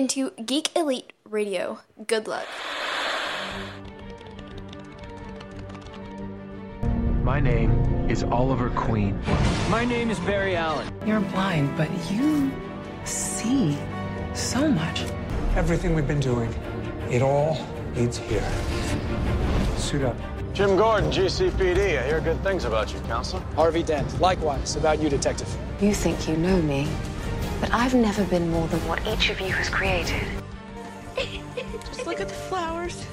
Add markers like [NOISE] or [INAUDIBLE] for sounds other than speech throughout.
into Geek Elite Radio. Good luck. My name is Oliver Queen. My name is Barry Allen. You're blind, but you see so much. Everything we've been doing, it all leads here. Suit up. Jim Gordon, GCPD. I hear good things about you, Counselor. Harvey Dent. Likewise, about you, Detective. You think you know me, but I've never been more than what each of you has created. Just look at the flowers.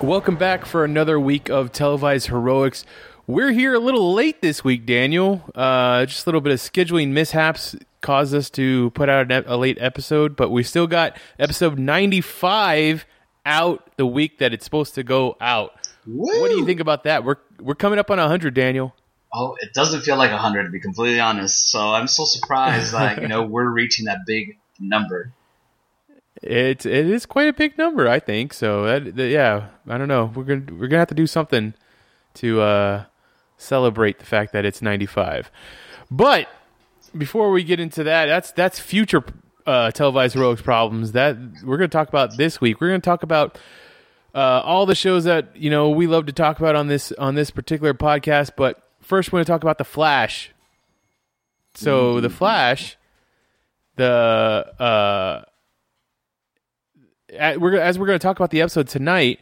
Welcome back for another week of televised heroics. We're here a little late this week, Daniel. Uh, just a little bit of scheduling mishaps caused us to put out a late episode, but we still got episode 95 out the week that it's supposed to go out. Woo! What do you think about that? We're we're coming up on 100, Daniel. Oh, it doesn't feel like 100 to be completely honest. So I'm so surprised [LAUGHS] that you know we're reaching that big number. It it is quite a big number, I think. So that, that, yeah, I don't know. We're gonna we're gonna have to do something to uh, celebrate the fact that it's 95. But before we get into that, that's that's future uh, televised heroics problems that we're going to talk about this week. We're going to talk about uh, all the shows that you know we love to talk about on this on this particular podcast. But first, we're going to talk about the Flash. So mm-hmm. the Flash, the uh, we're as we're going to talk about the episode tonight,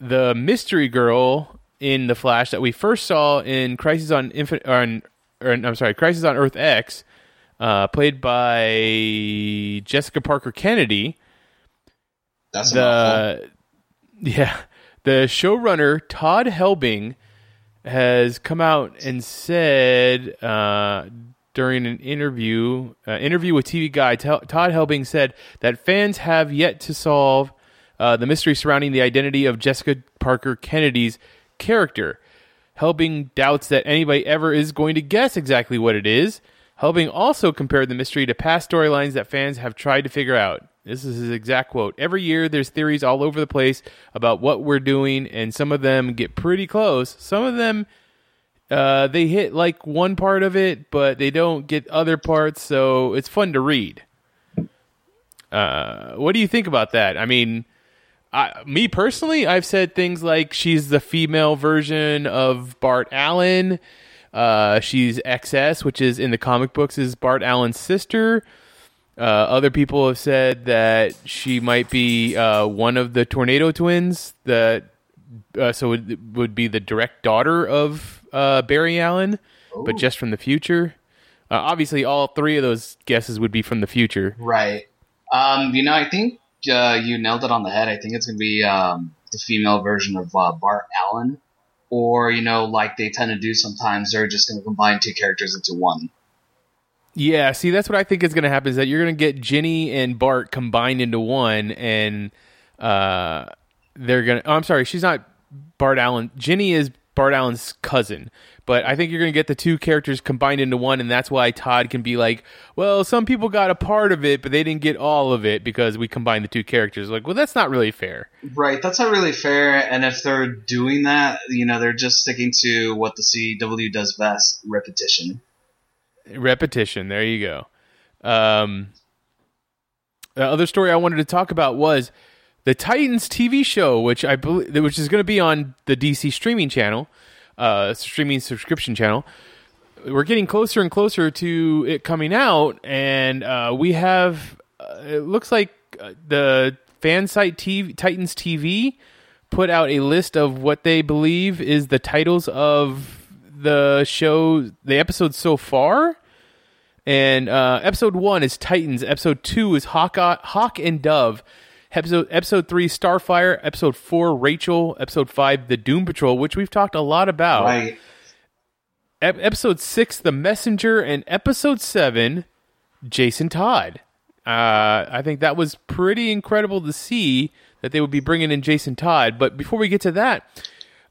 the mystery girl in the Flash that we first saw in Crisis on Infinite, on, or, I'm sorry, Crisis on Earth X, uh, played by Jessica Parker Kennedy. That's the [LAUGHS] yeah. The showrunner Todd Helbing has come out and said uh, during an interview uh, interview with TV Guide, T- Todd Helbing said that fans have yet to solve uh, the mystery surrounding the identity of Jessica Parker Kennedy's character. Helbing doubts that anybody ever is going to guess exactly what it is. Helbing also compared the mystery to past storylines that fans have tried to figure out. This is his exact quote. Every year, there's theories all over the place about what we're doing, and some of them get pretty close. Some of them uh, they hit like one part of it, but they don't get other parts, so it's fun to read. Uh, what do you think about that? I mean, I, me personally, I've said things like she's the female version of Bart Allen. Uh, she's XS, which is in the comic books is Bart Allen's sister. Uh, other people have said that she might be uh, one of the Tornado twins. That uh, so it would be the direct daughter of uh, Barry Allen, Ooh. but just from the future. Uh, obviously, all three of those guesses would be from the future. Right. Um, you know, I think uh, you nailed it on the head. I think it's going to be um, the female version of uh, Bart Allen. Or, you know, like they tend to do sometimes, they're just going to combine two characters into one. Yeah, see, that's what I think is going to happen is that you're going to get Ginny and Bart combined into one, and uh, they're going to. Oh, I'm sorry, she's not Bart Allen. Ginny is Bart Allen's cousin. But I think you're going to get the two characters combined into one, and that's why Todd can be like, well, some people got a part of it, but they didn't get all of it because we combined the two characters. Like, well, that's not really fair. Right, that's not really fair. And if they're doing that, you know, they're just sticking to what the CW does best repetition. Repetition, there you go. Um, the other story I wanted to talk about was the Titans TV show, which I believe, which is going to be on the DC streaming channel, uh, streaming subscription channel. We're getting closer and closer to it coming out, and uh, we have. Uh, it looks like uh, the fan site TV, Titans TV put out a list of what they believe is the titles of the show, the episodes so far. And uh, episode one is Titans. Episode two is Hawk, Hawk and Dove. Episode episode three, Starfire. Episode four, Rachel. Episode five, The Doom Patrol, which we've talked a lot about. Right. episode six, The Messenger, and episode seven, Jason Todd. Uh, I think that was pretty incredible to see that they would be bringing in Jason Todd. But before we get to that,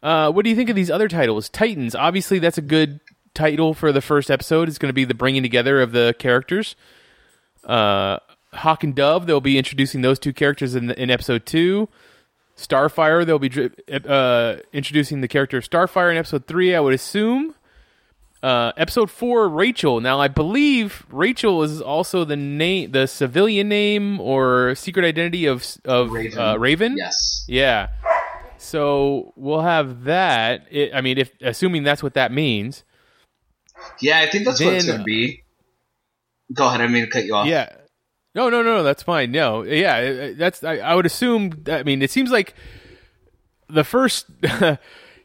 uh, what do you think of these other titles? Titans, obviously, that's a good title for the first episode. is going to be the bringing together of the characters. Uh, Hawk and Dove, they'll be introducing those two characters in, the, in episode two. Starfire, they'll be uh, introducing the character of Starfire in episode three, I would assume. Uh, episode four, Rachel. Now, I believe Rachel is also the name, the civilian name or secret identity of of Raven. Uh, Raven. Yes. Yeah. So we'll have that. It, I mean, if assuming that's what that means. Yeah, I think that's what it's going to be. Go ahead. I mean cut you off. Yeah. No, no, no, no. That's fine. No, yeah, that's. I, I would assume. I mean, it seems like the first [LAUGHS]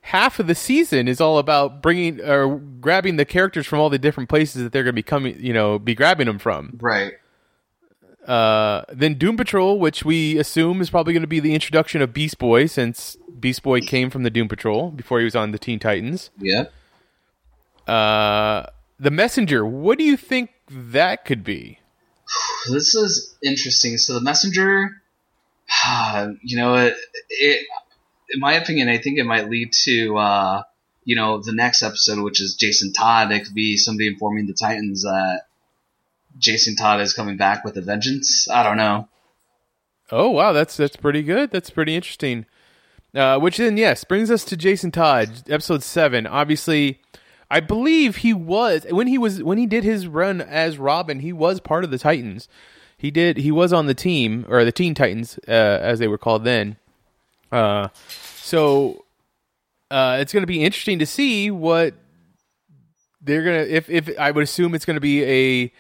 half of the season is all about bringing or grabbing the characters from all the different places that they're going to be coming. You know, be grabbing them from. Right. Uh, then Doom Patrol, which we assume is probably going to be the introduction of Beast Boy, since Beast Boy came from the Doom Patrol before he was on the Teen Titans. Yeah. Uh, the Messenger. What do you think that could be? This is interesting. So the messenger, uh you know, it, it, in my opinion, I think it might lead to, uh, you know, the next episode, which is Jason Todd. It could be somebody informing the Titans that Jason Todd is coming back with a vengeance. I don't know. Oh wow, that's that's pretty good. That's pretty interesting. Uh, which then yes brings us to Jason Todd, episode seven. Obviously, I believe he was when he was when he did his run as Robin. He was part of the Titans. He did. He was on the team or the Teen Titans, uh, as they were called then. Uh, so uh, it's going to be interesting to see what they're gonna. If if I would assume it's going to be a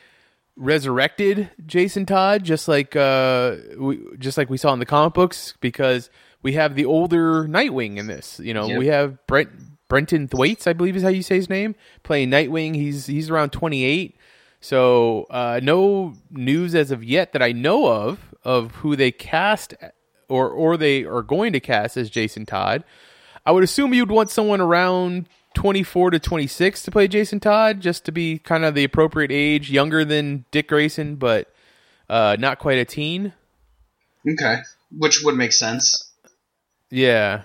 resurrected Jason Todd, just like uh, we, just like we saw in the comic books, because we have the older Nightwing in this. You know, Yep. we have Brent Brenton Thwaites, I believe is how you say his name, playing Nightwing. He's he's around twenty eight. So uh, no news as of yet that I know of of who they cast or or they are going to cast as Jason Todd. I would assume you'd want someone around 24 to 26 to play Jason Todd, just to be kind of the appropriate age, younger than Dick Grayson, but uh, not quite a teen. Okay. Which would make sense. Yeah.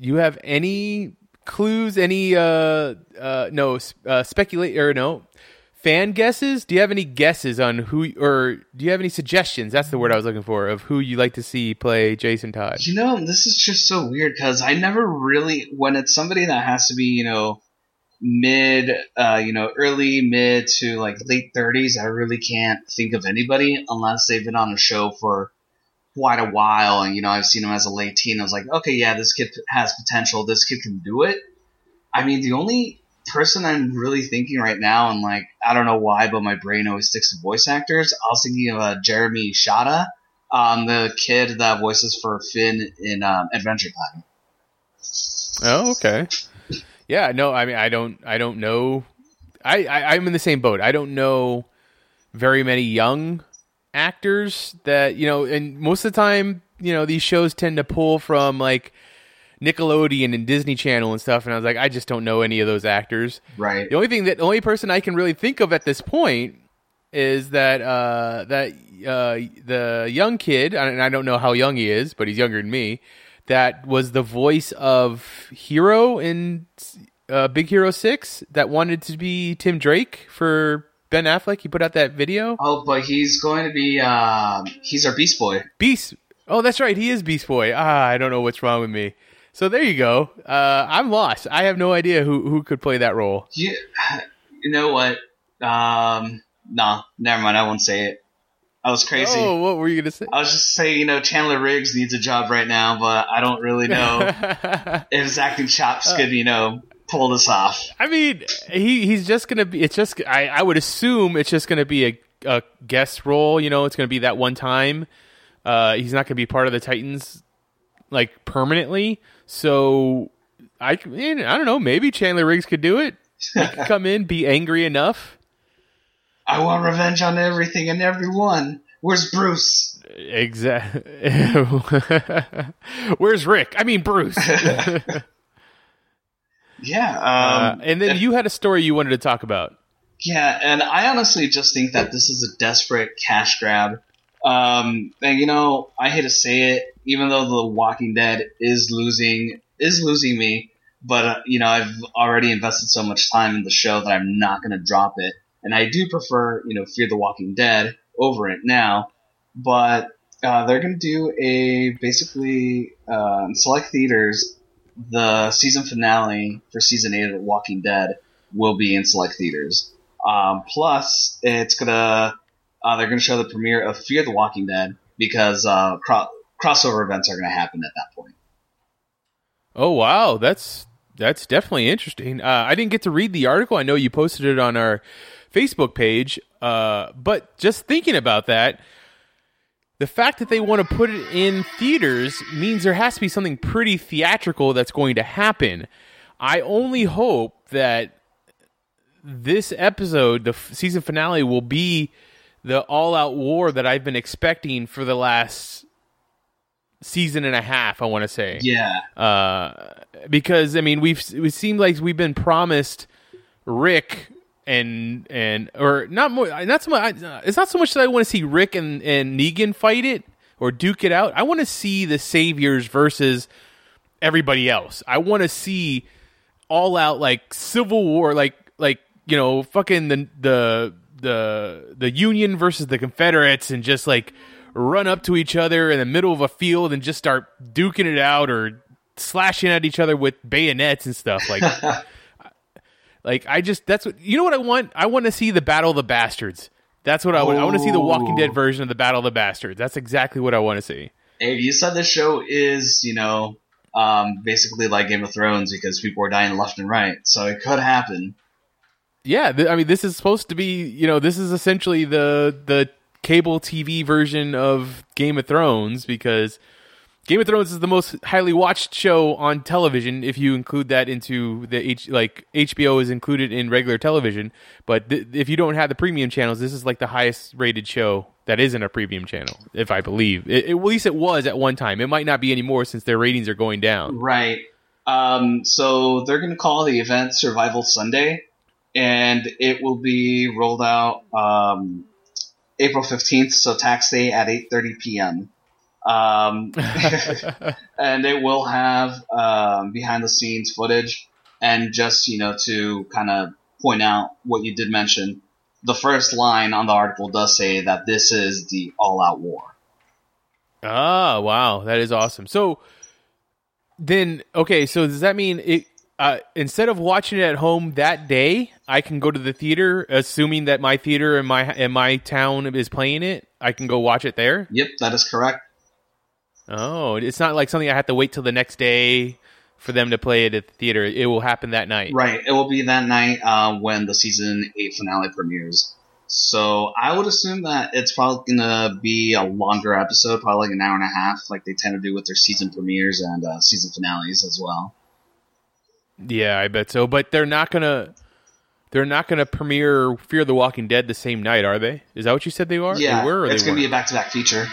You have any clues? Any uh uh no uh, speculate or no fan guesses? Do you have any guesses on who or do you have any suggestions? That's the word I was looking for of who you like to see play Jason Todd. You know, this is just so weird because I never really, when it's somebody that has to be, you know, mid, uh, you know, early, mid to like late 30s, I really can't think of anybody unless they've been on a show for quite a while. And, you know, I've seen him as a late teen. I was like, okay, yeah, this kid has potential. This kid can do it. I mean, the only person I'm really thinking right now, and like, I don't know why, but my brain always sticks to voice actors. I was thinking of uh, Jeremy Shada, um, the kid that voices for Finn in um, Adventure Time. Oh, okay. Yeah, no, I mean, I don't, I don't know. I, I, I'm in the same boat. I don't know very many young actors that you know, and most of the time, you know, these shows tend to pull from like Nickelodeon and Disney Channel and stuff. And I was like, I just don't know any of those actors. Right. The only thing that the only person I can really think of at this point is that uh, that uh, the young kid, and I don't know how young he is, but he's younger than me. That was the voice of Hero in uh, Big Hero Six. That wanted to be Tim Drake for Ben Affleck. He put out that video. Oh, but he's going to be, um, he's our Beast Boy. Beast. Oh, that's right. He is Beast Boy. Ah, I don't know what's wrong with me. So there you go. Uh, I'm lost. I have no idea who who could play that role. You, you know what? Um, nah, never mind. I won't say it. I was crazy. Oh, what were you gonna say? I was just saying, you know, Chandler Riggs needs a job right now, but I don't really know [LAUGHS] if his acting chops could, you know, pull this off. I mean, he he's just gonna be. It's just I I would assume it's just gonna be a, a guest role. You know, it's gonna be that one time. Uh, he's not gonna be part of the Titans like permanently. So I I don't know. Maybe Chandler Riggs could do it. He could [LAUGHS] come in, be angry enough. I want revenge on everything and everyone. Where's Bruce? Exactly. [LAUGHS] Where's Rick? I mean Bruce. [LAUGHS] Yeah. Uh, Um, and then you had a story you wanted to talk about. Yeah, and I honestly just think that this is a desperate cash grab. Um, and you know, I hate to say it, even though The Walking Dead is losing is losing me, but uh, you know, I've already invested so much time in the show that I'm not going to drop it. And I do prefer, you know, Fear the Walking Dead over it now. But uh, they're going to do a basically uh, select theaters the season finale for season eight of Walking Dead will be in select theaters. Um, plus, it's gonna uh, they're gonna show the premiere of Fear the Walking Dead because uh, cro- crossover events are gonna happen at that point. Oh wow, that's that's definitely interesting. Uh, I didn't get to read the article. I know you posted it on our Facebook page, uh, but just thinking about that, the fact that they want to put it in theaters means there has to be something pretty theatrical that's going to happen. I only hope that this episode, the f- season finale, will be the all-out war that I've been expecting for the last season and a half. I want to say, Yeah, uh, because I mean we've it seemed like we've been promised Rick and and or not more not so much. It's not so much that I want to see Rick and and Negan fight it or duke it out. I want to see the saviors versus everybody else. I want to see all out like civil war, like like you know fucking the the the the Union versus the Confederates, and just like run up to each other in the middle of a field and just start duking it out or slashing at each other with bayonets and stuff like [LAUGHS] like I just that's what you know what I want? I want to see the battle of the bastards. That's what I want. I want to see the Walking Dead version of the battle of the bastards. That's exactly what I want to see. Hey, you said this show is you know um, basically like Game of Thrones because people are dying left and right, so it could happen. yeah th- I mean this is supposed to be you know this is essentially the the cable TV version of Game of Thrones because Game of Thrones is the most highly watched show on television if you include that into the H like HBO is included in regular television but th- if you don't have the premium channels this is like the highest rated show that isn't a premium channel if I believe it, at least it was at one time it might not be anymore since their ratings are going down Right. Um, so they're going to call the event Survival Sunday, and it will be rolled out um, April fifteenth, so tax day at eight thirty p.m. Um, [LAUGHS] [LAUGHS] and it will have um, behind the scenes footage, and just you know to kind of point out what you did mention. The first line on the article does say that this is the all-out war. Ah, wow, that is awesome. So then, okay, so does that mean it? Uh, instead of watching it at home that day, I can go to the theater, assuming that my theater in my in my town is playing it. I can go watch it there. Yep, that is correct. Oh, it's not like something I have to wait till the next day for them to play it at the theater. It will happen that night. Right. It will be that night uh, when the season eight finale premieres. So I would assume that it's probably gonna be a longer episode, probably like an hour and a half, like they tend to do with their season premieres and uh, season finales as well. Yeah, I bet so. But they're not gonna. They're not going to premiere Fear the Walking Dead the same night, are they? Is that what you said they are? Yeah, they were, it's they gonna be a back-to-back feature.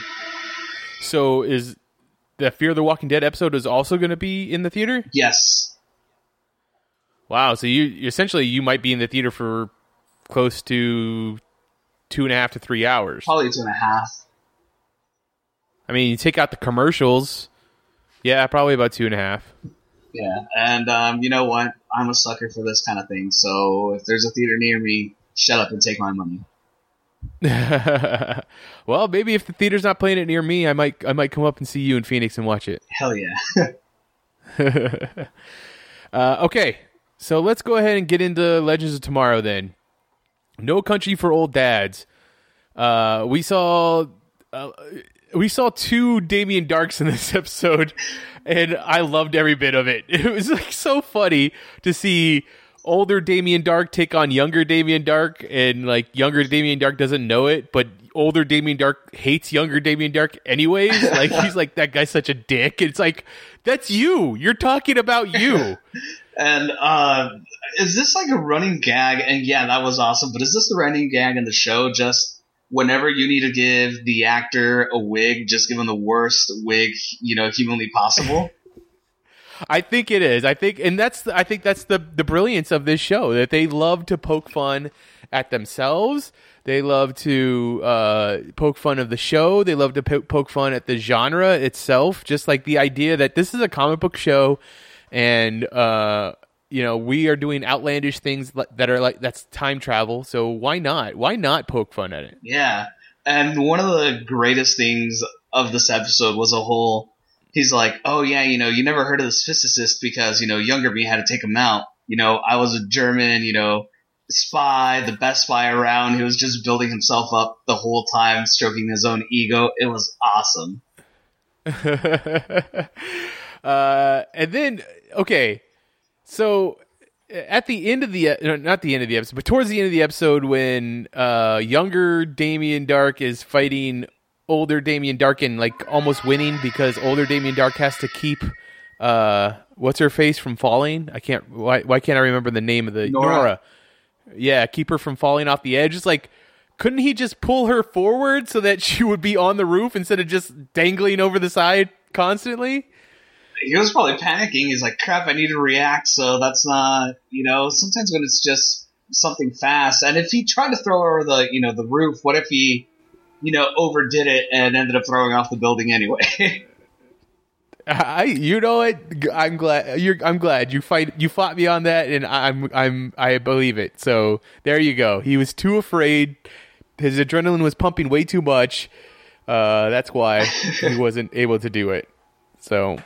So is the Fear of the Walking Dead episode is also going to be in the theater? Yes. Wow. So you essentially you might be in the theater for close to two and a half to three hours. Probably two and a half. I mean, you take out the commercials. Yeah, probably about two and a half. Yeah, and um, you know what? I'm a sucker for this kind of thing. So if there's a theater near me, shut up and take my money. [LAUGHS] well, maybe if the theater's not playing it near me, I might I might come up and see you in Phoenix and watch it. Hell yeah. [LAUGHS] [LAUGHS] uh, okay, so let's go ahead and get into Legends of Tomorrow then. No Country for Old Dads. Uh, we saw uh, we saw two Damien Darks in this episode, and I loved every bit of it. It was like so funny to see older Damien Dark take on younger Damien Dark, and like younger Damien Dark doesn't know it, but older Damien Dark hates younger Damien Dark anyways. [LAUGHS] Like he's like that guy's such a dick. It's like that's you. You're talking about you. [LAUGHS] And uh, is this like a running gag? And yeah, that was awesome. But is this the running gag in the show? Just whenever you need to give the actor a wig, just give him the worst wig you know humanly possible. [LAUGHS] I think it is. I think, and that's the, I think that's the the brilliance of this show that they love to poke fun at themselves. They love to uh, poke fun of the show. They love to po- poke fun at the genre itself. Just like the idea that this is a comic book show, and uh, you know we are doing outlandish things that are like that's time travel. So why not? Why not poke fun at it? Yeah. And one of the greatest things of this episode was a whole. He's like, oh yeah, you know, you never heard of this physicist because you know younger me had to take him out. you know, I was a German, you know, spy, the best spy around. He was just building himself up the whole time, stroking his own ego. It was awesome. [LAUGHS] uh, and then, okay, so at the end of the no, not the end of the episode, but towards the end of the episode, when uh, younger Damien Dark is fighting older Damien Dark and like almost winning because older Damien Dark has to keep uh, what's her face from falling. I can't. Why? Why can't I remember the name of the Nora. Nora? Yeah, keep her from falling off the edge. It's like. Couldn't he just pull her forward so that she would be on the roof instead of just dangling over the side constantly? He was probably panicking. He's like, crap, I need to react, so that's not, you know, sometimes when it's just something fast, and if he tried to throw her over the, you know, the roof, what if he, you know, overdid it and ended up throwing off the building anyway? I, you know what? I'm glad you're. I'm glad you fight. You fought me on that, and I'm. I'm. I believe it. So there you go. He was too afraid. His adrenaline was pumping way too much. Uh, that's why he [LAUGHS] wasn't able to do it. So,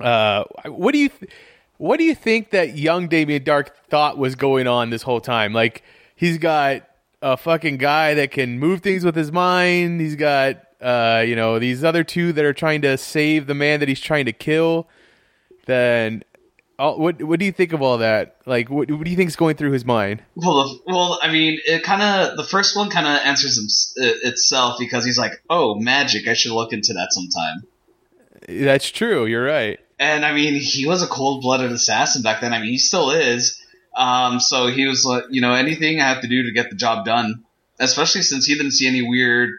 uh, what do you? Th- what do you think that young Damien Dark thought was going on this whole time? Like he's got a fucking guy that can move things with his mind. He's got uh, you know, these other two that are trying to save the man that he's trying to kill, then all, what what do you think of all that? Like, what, what do you think is going through his mind? Well, the, well, I mean, it kind of the first one kind of answers him, uh, itself because he's like, "Oh, magic! I should look into that sometime." That's true. You're right. And I mean, he was a cold-blooded assassin back then. I mean, he still is. Um, so he was like, you know, anything I have to do to get the job done, especially since he didn't see any weird,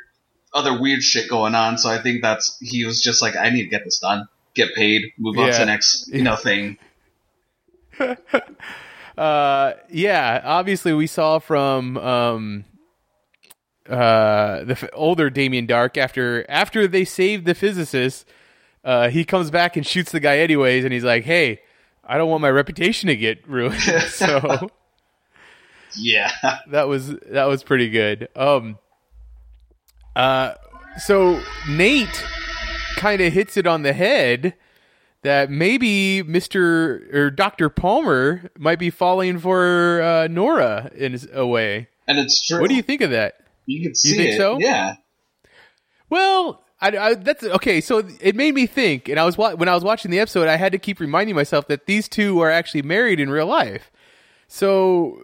other weird shit going on. So I think that's he was just like, I need to get this done, get paid, move on to the next, you know, thing. [LAUGHS] Uh, yeah. Obviously, we saw from um, uh, the f- older Damien Dark after after they saved the physicist. Uh, he comes back and shoots the guy anyways, and he's like, "Hey, I don't want my reputation to get ruined." [LAUGHS] [LAUGHS] so Yeah. that was that was pretty good. Um, uh, so Nate kind of hits it on the head that maybe Mister or Doctor Palmer might be falling for uh, Nora in a way. And it's true. What do you think of that? You can see think it. so? Yeah. Well, I, I, that's okay. So it made me think, and I was when I was watching the episode, I had to keep reminding myself that these two are actually married in real life. So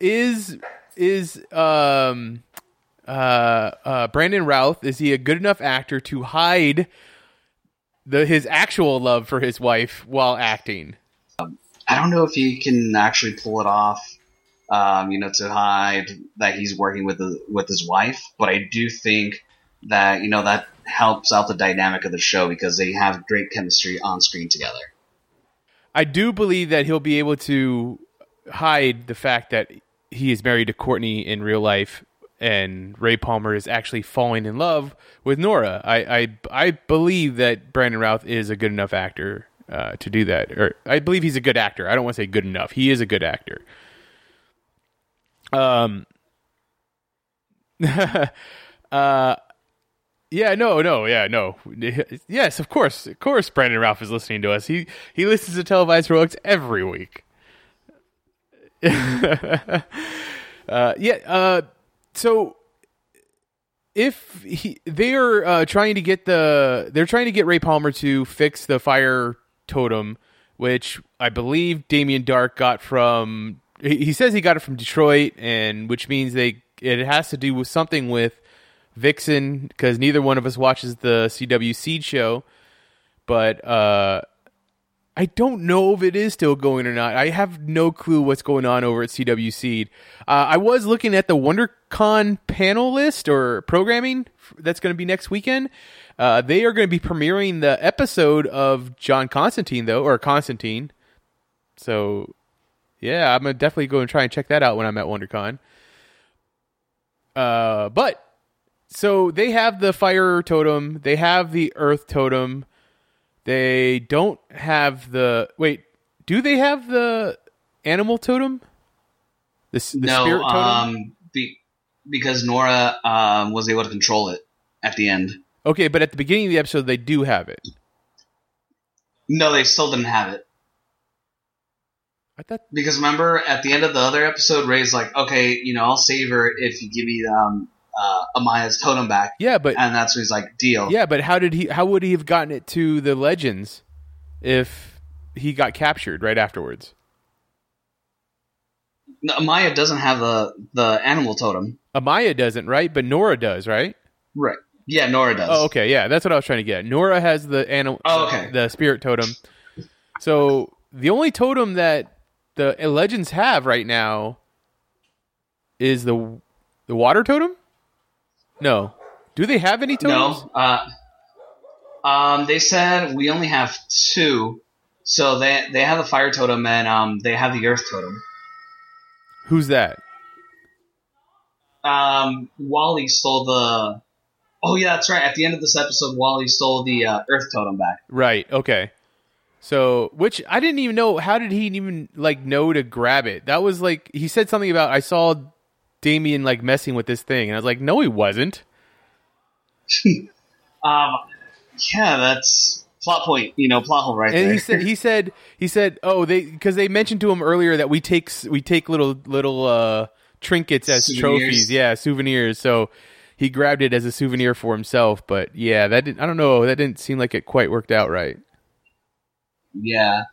is is um uh uh Brandon Routh is he a good enough actor to hide the his actual love for his wife while acting? I don't know if he can actually pull it off. Um, you know, to hide that he's working with the, with his wife, but I do think that you know that helps out the dynamic of the show because they have great chemistry on screen together. I do believe that he'll be able to hide the fact that he is married to Courtney in real life and Ray Palmer is actually falling in love with Nora. I I, I believe that Brandon Routh is a good enough actor uh, to do that. Or I believe he's a good actor. I don't want to say good enough. He is a good actor. Um [LAUGHS] uh yeah, no, no, yeah, no. Yes, of course, of course. Brandon Routh is listening to us. He he listens to televised heroics every week. [LAUGHS] uh, yeah. Uh, so if he they are uh, trying to get the they're trying to get Ray Palmer to fix the fire totem, which I believe Damien Dark got from. He says he got it from Detroit, and which means they it has to do with something with Vixen because neither one of us watches the CW Seed show, but uh, I don't know if it is still going or not. I have no clue what's going on over at CW Seed. Uh, I was looking at the WonderCon panel list or programming that's going to be next weekend. Uh, they are going to be premiering the episode of John Constantine though, or Constantine. So, yeah, I'm gonna definitely go and try and check that out when I'm at WonderCon. Uh, but so they have the fire totem, they have the earth totem. They don't have the wait. Do they have the animal totem? The, the no, spirit totem. um, be, because Nora um, was able to control it at the end. okay, but at the beginning of the episode, they do have it. No, they still didn't have it. I thought Because remember, at the end of the other episode, Ray's like, "Okay, you know, I'll save her if you give me um, uh, Amaya's totem back." Yeah, but and that's when he's like, "Deal." Yeah, but how did he? How would he have gotten it to the legends if he got captured right afterwards? No, Amaya doesn't have the the animal totem. Amaya doesn't, right? But Nora does, right? Right. Yeah, Nora does. Oh, okay. Yeah, that's what I was trying to get. Nora has the animal. Oh, okay. The spirit totem. So the only totem that the legends have right now is the the water totem. No, do they have any totems? No. Uh, um, they said we only have two. So they they have the fire totem and um they have the earth totem. Who's that? Um, Wally stole the. Oh yeah, that's right. At the end of this episode, Wally stole the uh, earth totem back. Right. Okay. So, which I didn't even know. How did he even like know to grab it? That was like he said something about I saw Damien like messing with this thing, and I was like, no, he wasn't. [LAUGHS] Um, yeah, that's plot point. You know, plot hole right and there. he said he [LAUGHS] said he said oh they because they mentioned to him earlier that we take we take little little uh trinkets as Souvenirs. trophies yeah souvenirs so he grabbed it as a souvenir for himself but yeah that didn't i don't know that didn't seem like it quite worked out right Yeah.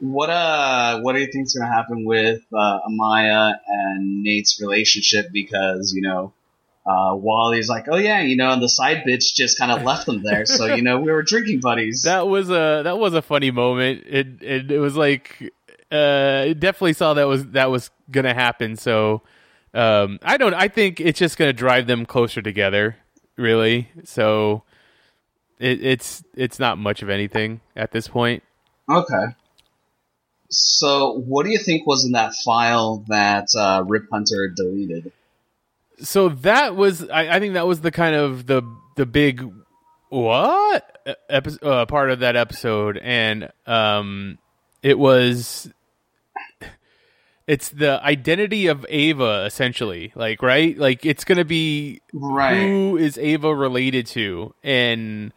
What uh what do you think's gonna happen with uh, Amaya and Nate's relationship? Because you know, uh, Wally's like, oh yeah, you know, and the side bitch just kind of [LAUGHS] left them there. So you know, we were drinking buddies. that was a that was a funny moment it it, it was like uh it definitely saw that was that was gonna happen so um i don't i think it's just gonna drive them closer together really so it, it's it's not much of anything at this point Okay. So what do you think was in that file that uh, Rip Hunter deleted? so that was I, I think that was the kind of the the big what? Epi- uh, part of that episode. And um it was it's the identity of ava essentially. Like right? Like it's gonna be Right. who is ava related to. And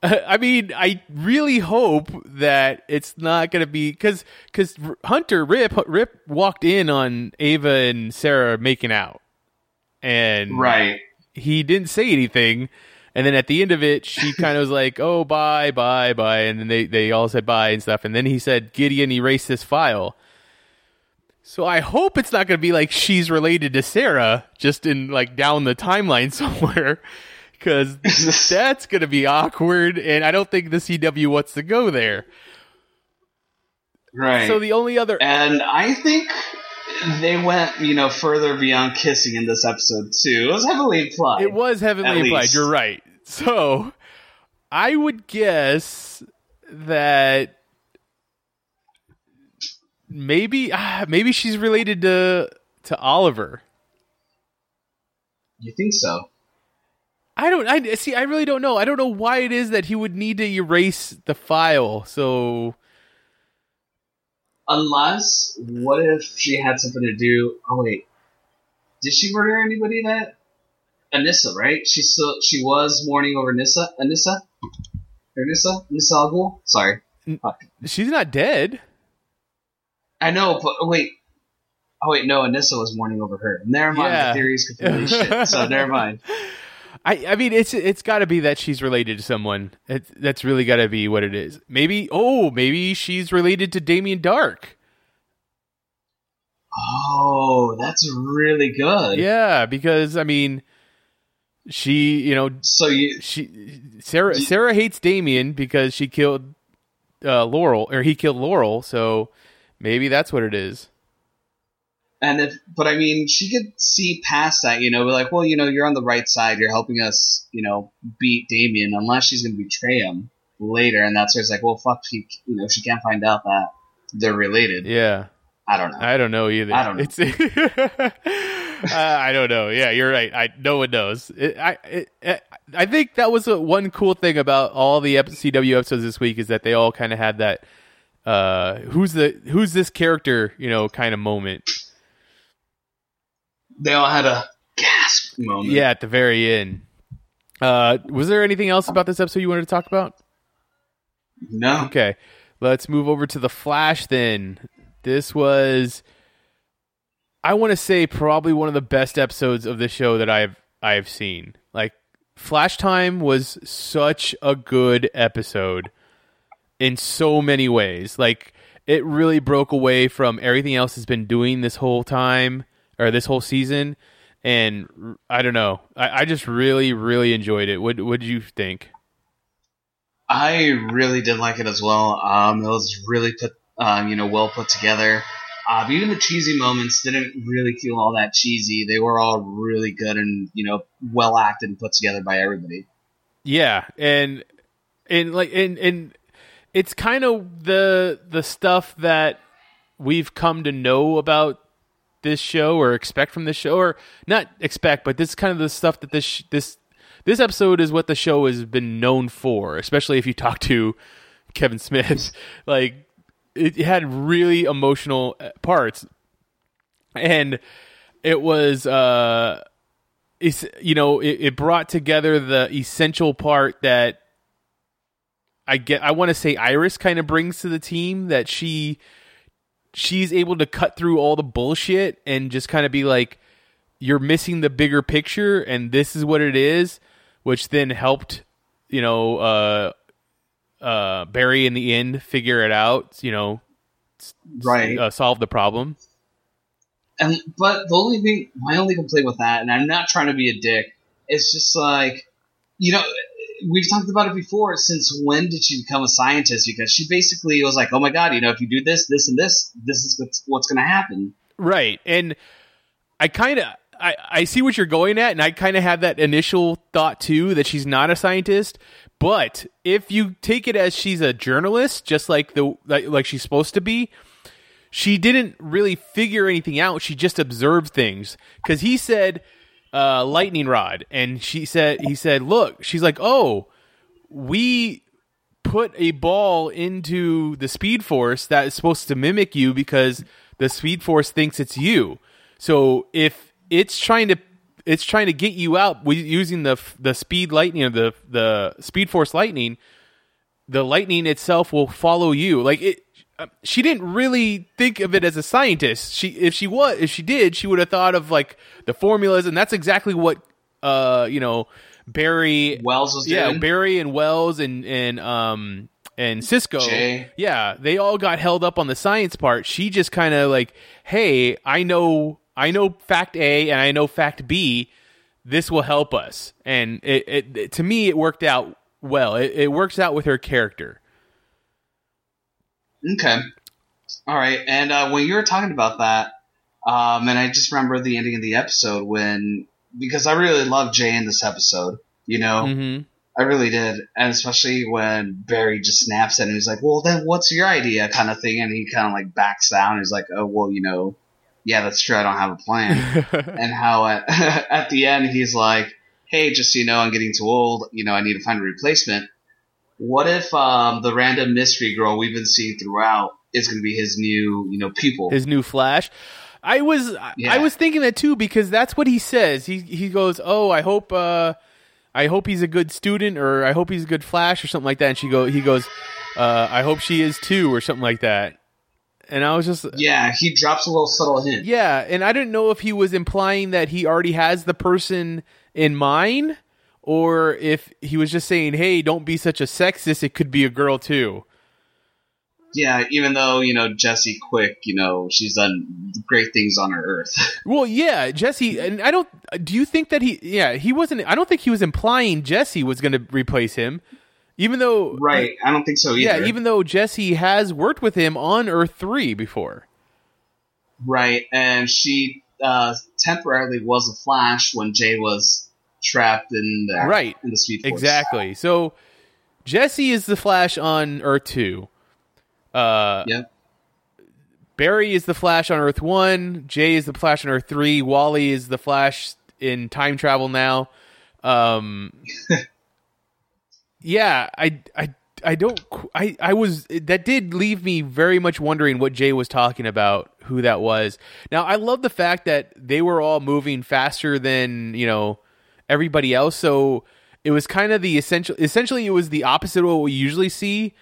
[LAUGHS] I mean, I really hope that it's not going to be because because Hunter Rip Rip walked in on Ava and Sarah making out, and Right. he didn't say anything, and then at the end of it, she [LAUGHS] kind of was like, "Oh, bye, bye, bye," and then they they all said bye and stuff, and then he said, "Gideon, erase this file." So I hope it's not going to be like she's related to Sarah, just in like down the timeline [LAUGHS] somewhere, because [LAUGHS] that's going to be awkward, and I don't think the CW wants to go there. Right. So the only other and I think they went, you know, further beyond kissing in this episode too. It was heavily implied. It was heavily implied. least. You're right. So I would guess that maybe ah, maybe she's related to to Oliver. You think so? I don't. I see. I really don't know. I don't know why it is that he would need to erase the file. So Unless, what if she had something to do? Oh wait, did she murder anybody? That Anissa, right? She still she was mourning over Nyssa, Anissa, Anissa, Nyssa, Nyssa Al Ghul? Sorry, Fuck. she's not dead. I know, but oh, wait. Oh wait, no, Anissa was mourning over her. Never mind, Yeah. the theory's completely [LAUGHS] shit. So never mind. [LAUGHS] I, I mean, it's it's got to be that she's related to someone. It, that's really got to be what it is. Maybe, oh, maybe she's related to Damien Dark. Oh, that's really good. Yeah, because I mean, she, you know, So you, she Sarah Sarah hates Damien because she killed uh, Laurel or he killed Laurel. So maybe that's what it is. And if, but I mean, she could see past that, you know, be like, well, you know, you're on the right side. You're helping us, you know, beat Damien, unless she's going to betray him later. And that's where it's like, well, fuck, she, you know, she can't find out that they're related. Yeah, I don't know. I don't know either. I don't know. [LAUGHS] It's, [LAUGHS] uh, I don't know. Yeah, you're right. I no one knows. It, I it, I think that was a, one cool thing about all the CW episodes this week is that they all kind of had that uh who's the who's this character you know kind of moment. They all had a gasp moment. Yeah, at the very end. Uh, was there anything else about this episode you wanted to talk about? No. Okay, let's move over to the Flash then. This was, I want to say, probably one of the best episodes of the show that I've I've seen. Like Flash Time was such a good episode in so many ways. Like it really broke away from everything else has been doing this whole time or this whole season. And I don't know. I, I just really, really enjoyed it. What what did you think? I really did like it as well. Um, it was really put, um, you know, well put together. Uh, even the cheesy moments didn't really feel all that cheesy. They were all really good and you know well acted and put together by everybody. Yeah, and and like and and it's kind of the the stuff that we've come to know about this show or expect from this show or not expect, but this is kind of the stuff that this this this episode is what the show has been known for, especially if you talk to Kevin Smith. [LAUGHS] like it had really emotional uh, parts, and it was uh, it's you know it, it brought together the essential part that I get. I want to say Iris kind of brings to the team that she she's able to cut through all the bullshit and just kind of be like you're missing the bigger picture and this is what it is which then helped you know uh uh barry in the end figure it out you know right. uh, solve the problem. And but the only thing my only complaint with that and i'm not trying to be a dick it's just like you know we've talked about it before. Since when did she become a scientist? Because she basically was like, "Oh my god, you know, if you do this, this, and this, this is what's, what's going to happen." Right, and I kind of I, I see what you're going at, and I kind of had that initial thought too that she's not a scientist. But if you take it as she's a journalist, just like the like, like she's supposed to be, she didn't really figure anything out. She just observed things because he said uh, lightning rod, and she said, he said, look, she's like, oh, we put a ball into the Speed Force that is supposed to mimic you because the Speed Force thinks it's you. So if it's trying to it's trying to get you out using the the speed lightning or the the Speed Force lightning, the lightning itself will follow you. Like it, she didn't really think of it as a scientist. She if she was if she did, she would have thought of like the formulas, and that's exactly what uh you know Barry Wells was yeah doing. Barry and Wells and and um and Cisco Jay. yeah they all got held up on the science part. She just kind of like hey I know I know fact A and I know fact B. This will help us, and it, it, it to me it worked out well. It, it works out with her character. Okay. All right. And uh, when you were talking about that, um, and I just remember the ending of the episode when, because I really loved Jay in this episode, you know, mm-hmm. I really did. And especially when Barry just snaps at him, he's like, well, then what's your idea kind of thing. And he kind of like backs down. He's like, oh, well, you know, yeah, that's true. I don't have a plan. [LAUGHS] and how at, [LAUGHS] at the end, he's like, hey, just so you know, I'm getting too old. You know, I need to find a replacement. What if um, the random mystery girl we've been seeing throughout is going to be his new, you know, pupil? His new Flash. I was Yeah. I was thinking that too because that's what he says. He he goes, "Oh, I hope uh, I hope he's a good student or I hope he's a good Flash or something like that." And she go he goes, uh, "I hope she is too" or something like that. And I was just yeah, he drops a little subtle hint. yeah, and I didn't know if he was implying that he already has the person in mind or if he was just saying, "Hey, don't be such a sexist. It could be a girl too." Yeah, even though you know Jesse Quick, you know she's done great things on her Earth. [LAUGHS] Well, yeah, Jesse, and I don't. Do you think that he? Yeah, he wasn't. I don't think he was implying Jesse was going to replace him, even though. right? I don't think so either. Yeah, even though Jesse has worked with him on Earth three before. right, and she uh, temporarily was a Flash when Jay was trapped in the Right. in the Speed Force. Exactly. So Jesse is the Flash on Earth two. Uh, Yep. Barry is the Flash on Earth one. Jay is the Flash on Earth three. Wally is the Flash in time travel now. Um, [LAUGHS] yeah, I, I, I don't. I, I was that did leave me very much wondering what Jay was talking about. Who that was. Now I love the fact that they were all moving faster than you know everybody else. So it was kind of the essential. Essentially, it was the opposite of what we usually see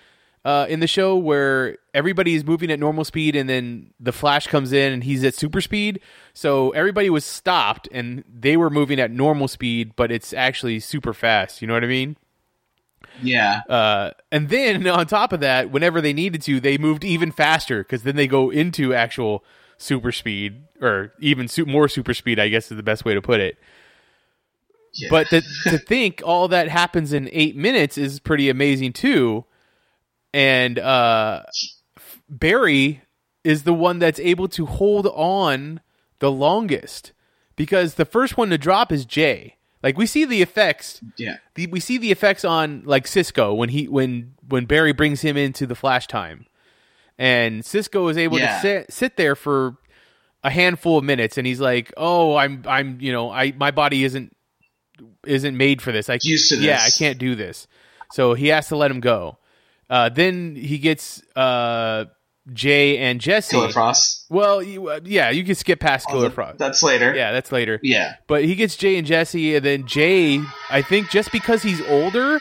uh, in the show where everybody is moving at normal speed and then the Flash comes in and he's at super speed. So everybody was stopped and they were moving at normal speed, but it's actually super fast. You know what I mean? Yeah. Uh, and then [LAUGHS] on top of that, whenever they needed to, they moved even faster because then they go into actual super speed or even su- more super speed. I guess is the best way to put it. Yeah. But to, [LAUGHS] to think all that happens in eight minutes is pretty amazing too. And uh, Barry is the one that's able to hold on the longest because the first one to drop is Jay. Like we see the effects. Yeah. The, we see the effects on like Cisco when he when when Barry brings him into the flash time, and Cisco is able Yeah. to sit sit there for a handful of minutes, and he's like, "Oh, I'm I'm you know I my body isn't isn't made for this. I Used to yeah, I can't do this." So he has to let him go. Uh, then he gets uh, Jay and Jesse. Killer Frost. Well, you, uh, yeah, you can skip past Killer Frost. That's later. Yeah, that's later. Yeah. But he gets Jay and Jesse, and then Jay, I think just because he's older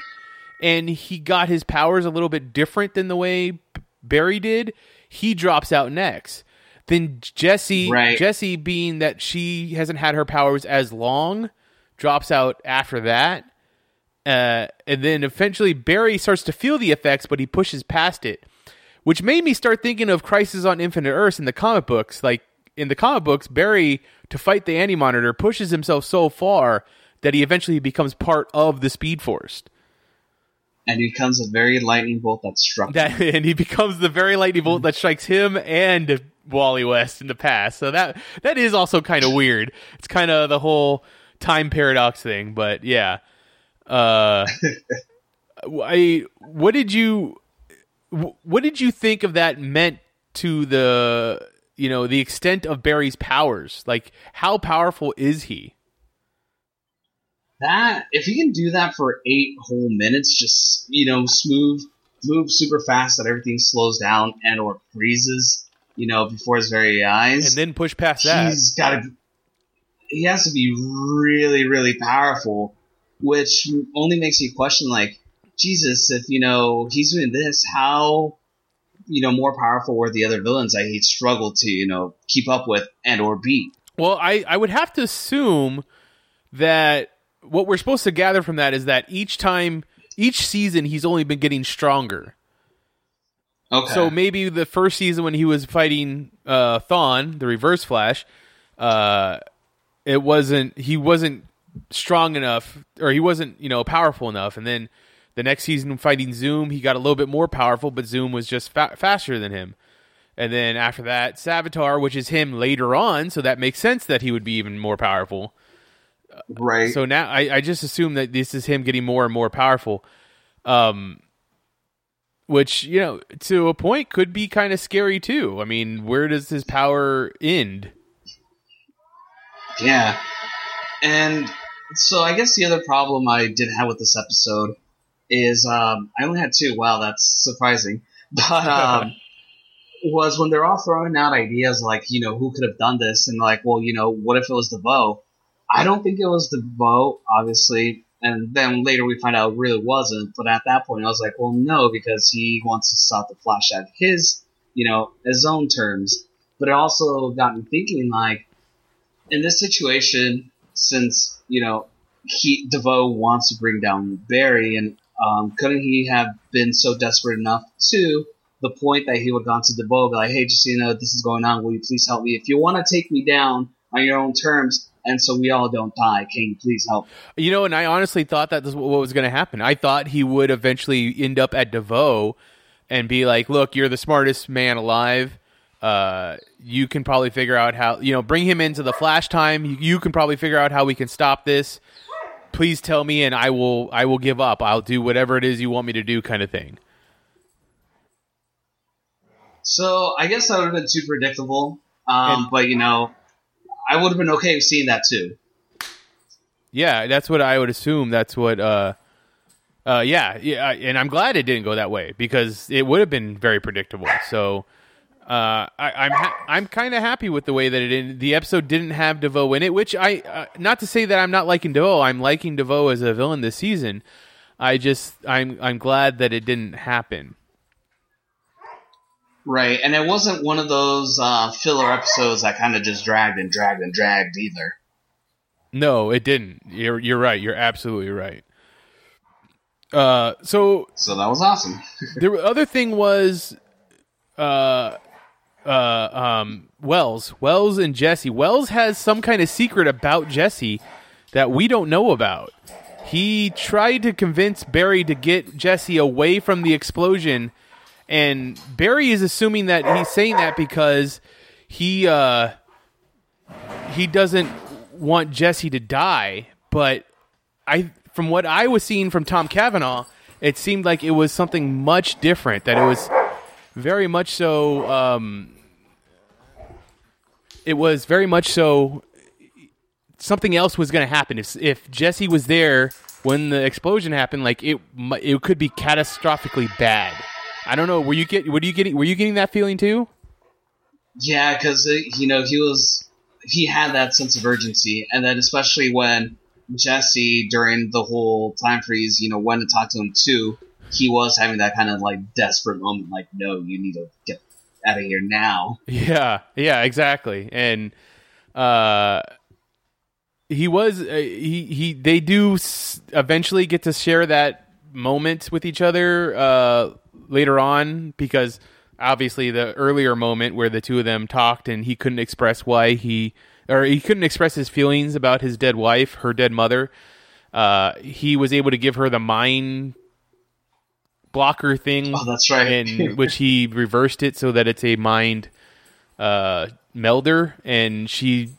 and he got his powers a little bit different than the way Barry did, he drops out next. Then Jesse, Right. Jesse being that she hasn't had her powers as long, drops out after that. Uh, and then eventually Barry starts to feel the effects, but he pushes past it, which made me start thinking of Crisis on Infinite Earths in the comic books. Like in the comic books, Barry to fight the Anti Monitor pushes himself so far that he eventually becomes part of the Speed Force. And he becomes a very lightning bolt that struck. That and he becomes the very lightning bolt that strikes him and Wally West in the past. So that that is also kind of weird. It's kind of the whole time paradox thing, but yeah. Uh [LAUGHS] I what did you what did you think of that meant to the you know the extent of Barry's powers? Like how powerful is he? that if he can do that for eight whole minutes, just you know, smooth, move super fast, that everything slows down and or freezes, you know, before his very eyes. And then push past that. he's got to. He has to be really, really powerful, which only makes you question, like, Jesus, if you know he's doing this, how, you know, more powerful were the other villains that he struggled to, you know, keep up with and or beat? Well, I, I would have to assume that what we're supposed to gather from that is that each time, each season, he's only been getting stronger. Okay. So maybe the first season when he was fighting uh, Thawne, the Reverse Flash, uh, it wasn't he wasn't strong enough, or he wasn't you know powerful enough, and then the next season fighting Zoom, he got a little bit more powerful, but Zoom was just fa- faster than him. And then after that, Savitar, which is him later on, so that makes sense that he would be even more powerful. right. So now I, I just assume that this is him getting more and more powerful. Um which, you know, to a point could be kind of scary too. I mean, where does his power end? Yeah. And so I guess the other problem I did have with this episode is um, I only had two. Wow, that's surprising. [LAUGHS] But um, [LAUGHS] was when they're all throwing out ideas like, you know, who could have done this? And like, well, you know, what if it was DeVoe? I don't think it was DeVoe, obviously. And then later we find out it really wasn't. But at that point, I was like, well, no, because he wants to stop the Flash at his, you know, his own terms. But it also got me thinking, like, in this situation, since you know he DeVoe wants to bring down Barry, and um, couldn't he have been so desperate enough to the point that he would have gone to DeVoe, be like, "Hey, just so you know, this is going on. Will you please help me? If you want to take me down on your own terms, and so we all don't die, can you please help?" You know, and I honestly thought that this was what was going to happen. I thought he would eventually end up at DeVoe and be like, "Look, you're the smartest man alive. Uh, you can probably figure out how. You know, bring him into the Flash time. You, you can probably figure out how we can stop this. Please tell me, and I will. I will give up. I'll do whatever it is you want me to do, kind of thing." So I guess that would have been too predictable. Um, And- but you know, I would have been okay with seeing that too. Yeah, that's what I would assume. That's what. Uh, uh, yeah, yeah, and I'm glad it didn't go that way because it would have been very predictable. So, uh, I, I'm ha- I'm kind of happy with the way that it ended. The episode didn't have DeVoe in it, which I uh, not to say that I'm not liking DeVoe. I'm liking DeVoe as a villain this season. I just I'm I'm glad that it didn't happen. Right, and it wasn't one of those uh, filler episodes that kind of just dragged and dragged and dragged either. No, it didn't. You're you're right. You're absolutely right. Uh, so So that was awesome. [LAUGHS] the other thing was, uh, uh, um, Wells, Wells and Jesse. Wells has some kind of secret about Jesse that we don't know about. He tried to convince Barry to get Jesse away from the explosion, and Barry is assuming that he's saying that because he uh, he doesn't want Jesse to die. But I, from what I was seeing from Tom Cavanagh, it seemed like it was something much different. That it was very much so. Um, it was very much so. Something else was going to happen if if Jesse was there when the explosion happened. Like it, it could be catastrophically bad. I don't know. Were you get? Were you getting? Were you getting that feeling too? Yeah, because uh, you know he was he had that sense of urgency, and then especially when Jesse during the whole time freeze, you know, went and talked to him too, he was having that kind of like desperate moment, like, no, you need to get out of here now. Yeah, yeah, exactly. And uh he was uh, he he they do s- eventually get to share that moment with each other uh later on because obviously the earlier moment where the two of them talked and he couldn't express why he or he couldn't express his feelings about his dead wife, her dead mother. Uh he was able to give her the mind blocker thing Oh, that's right. in which he reversed it so that it's a mind uh, melder, and she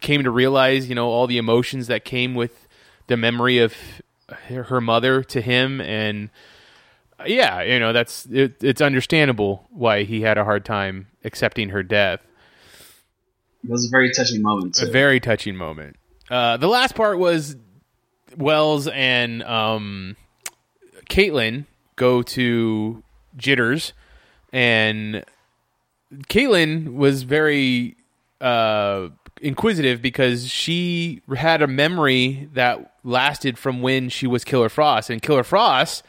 came to realize, you know, all the emotions that came with the memory of her mother to him, and uh, yeah, you know, that's it, it's understandable why he had a hard time accepting her death. It was a very touching moment. A very touching moment. Uh, the last part was Wells and um, Caitlin go to Jitters, and Caitlin was very uh, inquisitive because she had a memory that lasted from when she was Killer Frost, and Killer Frost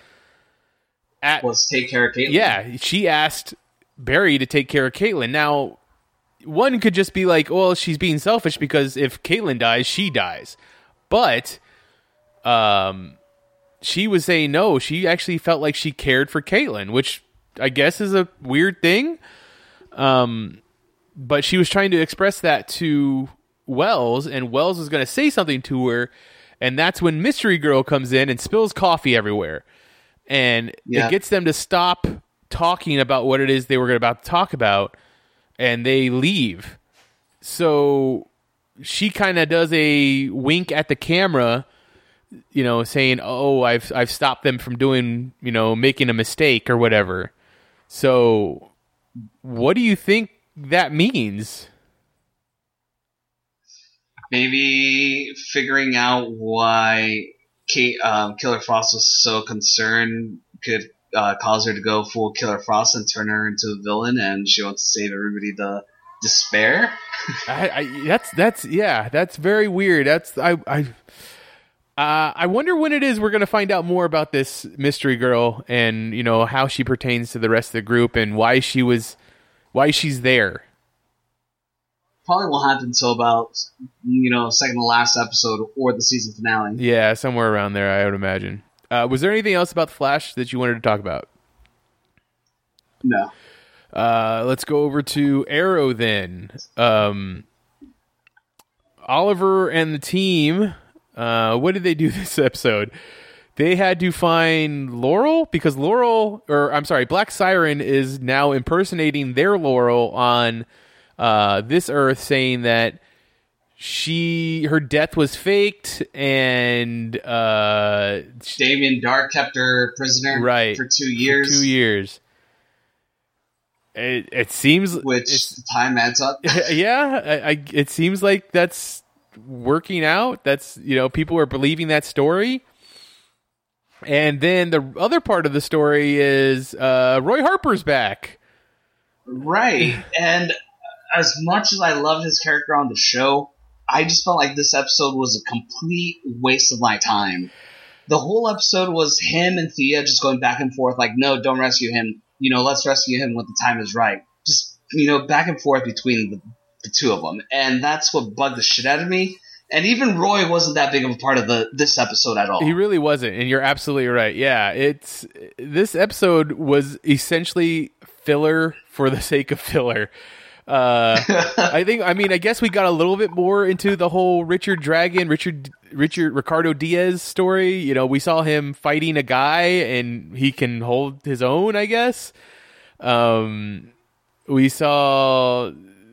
at was take care of Caitlin. yeah, she asked Barry to take care of Caitlin. Now, one could just be like, well, she's being selfish because if Caitlin dies, she dies. But um she was saying no, she actually felt like she cared for Caitlin, which I guess is a weird thing. Um but she was trying to express that to Wells and Wells was going to say something to her and that's when Mystery Girl comes in and spills coffee everywhere and Yeah. it gets them to stop talking about what it is they were about to talk about and they leave so she kind of does a wink at the camera you know saying oh i've i've stopped them from doing you know making a mistake or whatever. So what do you think that means? Maybe figuring out why Kate, um, Killer Frost was so concerned could uh, cause her to go full Killer Frost and turn her into a villain, and she wants to save everybody the despair. I, I that's that's yeah that's very weird. That's i i uh, I wonder when it is we're going to find out more about this mystery girl and you know how she pertains to the rest of the group and why she was why she's there. Probably won't happen until about you know second to last episode or the season finale. Yeah, somewhere around there, I would imagine. Uh, was there anything else about the Flash that you wanted to talk about? No. Uh, let's go over to Arrow then. Um, Oliver and the team. Uh, what did they do [LAUGHS] this episode? They had to find Laurel because Laurel, or I'm sorry, Black Siren is now impersonating their Laurel on uh, this Earth, saying that she her death was faked and uh, Damien Darhk kept her prisoner right for two years. two years. It, it seems which time adds up. [LAUGHS] yeah, I, I, it seems like that's working out. That's you know people are believing that story. And then the other part of the story is uh, Roy Harper's back. Right. And as much as I loved his character on the show, I just felt like this episode was a complete waste of my time. The whole episode was him and Thea just going back and forth, like, no, don't rescue him. you know, let's rescue him when the time is right. Just you know, back and forth between the, the two of them, and that's what bugged the shit out of me. And even Roy wasn't that big of a part of the this episode at all. He really wasn't, and you're absolutely right. Yeah, it's this episode was essentially filler for the [LAUGHS] sake of filler. Uh, [LAUGHS] I think. I mean, I guess we got a little bit more into the whole Richard Dragon, Richard Richard Ricardo Diaz story. You know, we saw him fighting a guy, and he can hold his own. I guess. Um, we saw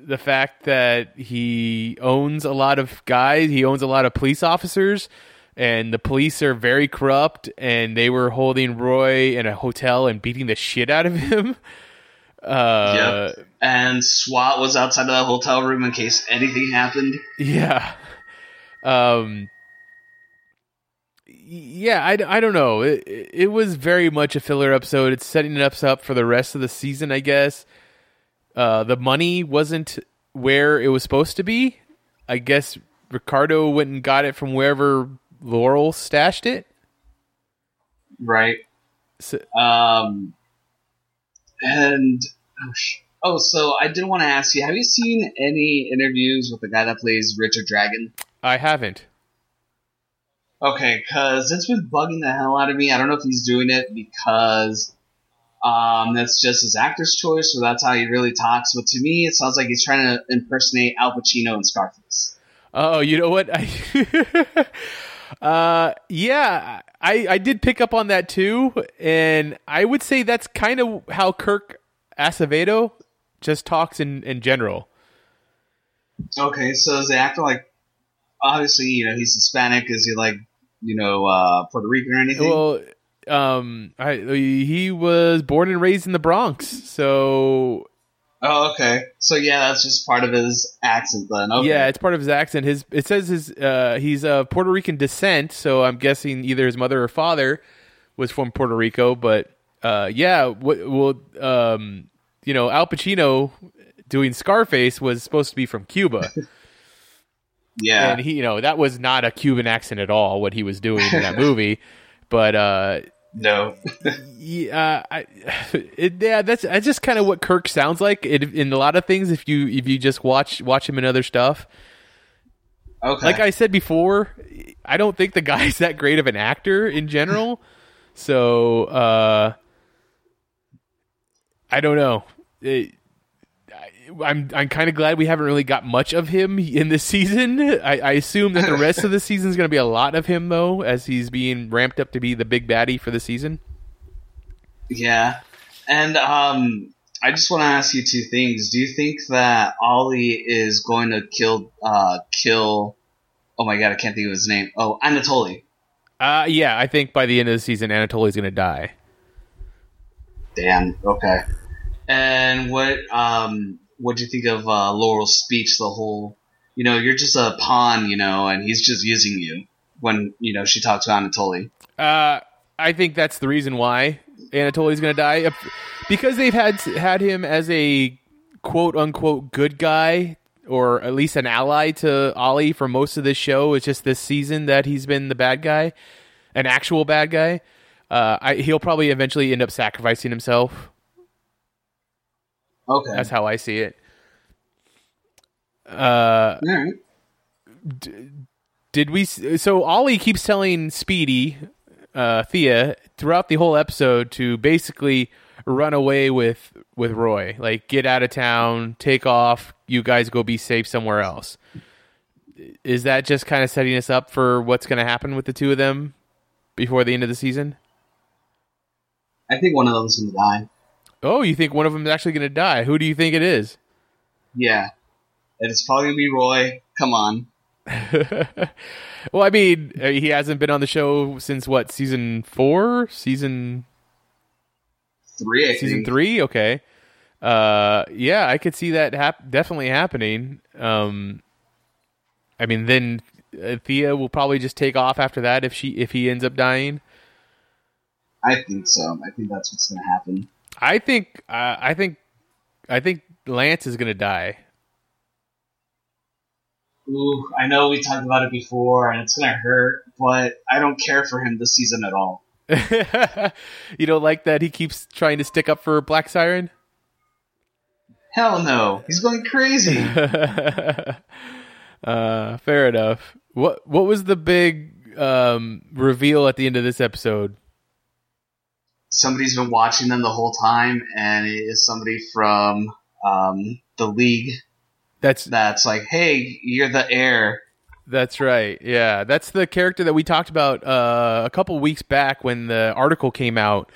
the fact that he owns a lot of guys. He owns a lot of police officers, and the police are very corrupt. And they were holding Roy in a hotel and beating the shit out of him. [LAUGHS] Uh, yep. And SWAT was outside of that hotel room in case anything happened. Yeah. Um. Yeah, I, I don't know. It, it was very much a filler episode. It's setting it up for the rest of the season, I guess. Uh, the money wasn't where it was supposed to be. I guess Ricardo went and got it from wherever Laurel stashed it. Right. So, um, and oh, sh- oh, so I did want to ask you: Have you seen any interviews with the guy that plays Richard Dragon? I haven't. Okay, because it's been bugging the hell out of me. I don't know if he's doing it because um, that's just his actor's choice, or that's how he really talks. But to me, it sounds like he's trying to impersonate Al Pacino in Scarface. Oh, you know what? I, [LAUGHS] uh, yeah, I I did pick up on that too, and I would say that's kind of how Kirk Acevedo just talks in in general. Okay, so is the actor like? Obviously, you know he's Hispanic. Is he like, you know, uh, Puerto Rican or anything? Well, um, I, he was born and raised in the Bronx, so. Oh, okay. So yeah, that's just part of his accent then. Okay. Yeah, it's part of his accent. His it says his uh, he's of Puerto Rican descent, so I'm guessing either his mother or father was from Puerto Rico. But uh, yeah, what well, um, you know, Al Pacino doing Scarface was supposed to be from Cuba. [LAUGHS] yeah, and he, you know, that was not a Cuban accent at all. What he was doing in that movie, [LAUGHS] but uh, no. yeah, I, [SIGHS] it, yeah, that's that's just kind of what Kirk sounds like it, in a lot of things. If you if you just watch watch him in other stuff. Okay. Like I said before, I don't think the guy's [LAUGHS] that great of an actor in general. so uh, I don't know. It, I'm I'm kind of glad we haven't really got much of him in this season. I, I assume that the [LAUGHS] rest of the season is going to be a lot of him though, as he's being ramped up to be the big baddie for the season. Yeah, and um, I just want to ask you two things. Do you think that Ollie is going to kill uh, kill? Oh my god, I can't think of his name. Oh, Anatoly. Uh, yeah, I think by the end of the season, Anatoly's going to die. Damn. Okay. And what um what do you think of uh, Laurel's speech? The whole, you know, you're just a pawn, you know, and he's just using you when you know she talks to Anatoly. Uh, I think that's the reason why Anatoly's going to die because they've had had him as a quote unquote good guy or at least an ally to Ollie for most of this show. It's just this season that he's been the bad guy, an actual bad guy. Uh, I, he'll probably eventually end up sacrificing himself Okay, that's how I see it. Uh, all right. D- did we? So Ollie keeps telling Speedy, uh, Thea, throughout the whole episode to basically run away with with Roy, like get out of town, take off. You guys go be safe somewhere else. Is that just kind of setting us up for what's going to happen with the two of them before the end of the season? I think one of them's going to die. Oh, you think one of them is actually going to die? Who do you think it is? Yeah, it's probably going to be Roy. Come on. [LAUGHS] well, I mean, uh, he hasn't been on the show since what season four, season three, I season think. three. Okay, uh, yeah, I could see that hap- definitely happening. Um, I mean, then uh, Thea will probably just take off after that if she if he ends up dying. I think so. I think that's what's going to happen. I think uh, I think I think Lance is going to die. Ooh, I know we talked about it before, and it's gonna hurt, but I don't care for him this season at all. [LAUGHS] you don't like that he keeps trying to stick up for Black Siren? Hell no, he's going crazy. [LAUGHS] uh, fair enough. What what was the big um, reveal at the end of this episode? Somebody's been watching them the whole time, and it is somebody from um, the league. That's that's like, hey, you're the heir. That's right. Yeah, that's the character that we talked about uh, a couple weeks back when the article came out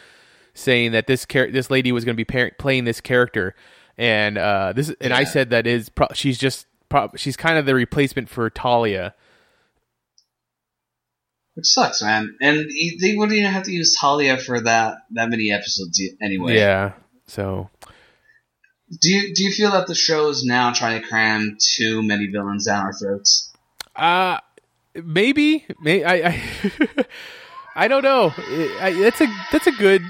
saying that this char- this lady was going to be par- playing this character, and uh, this and I said that is pro- she's just pro- she's kind of the replacement for Talia. Which sucks, man. And he- they wouldn't even have to use Talia for that that many episodes anyway. Yeah. So Do you do you feel that the show is now trying to cram too many villains down our throats? Uh maybe. May I. I, [LAUGHS] I don't know. I, that's a that's a good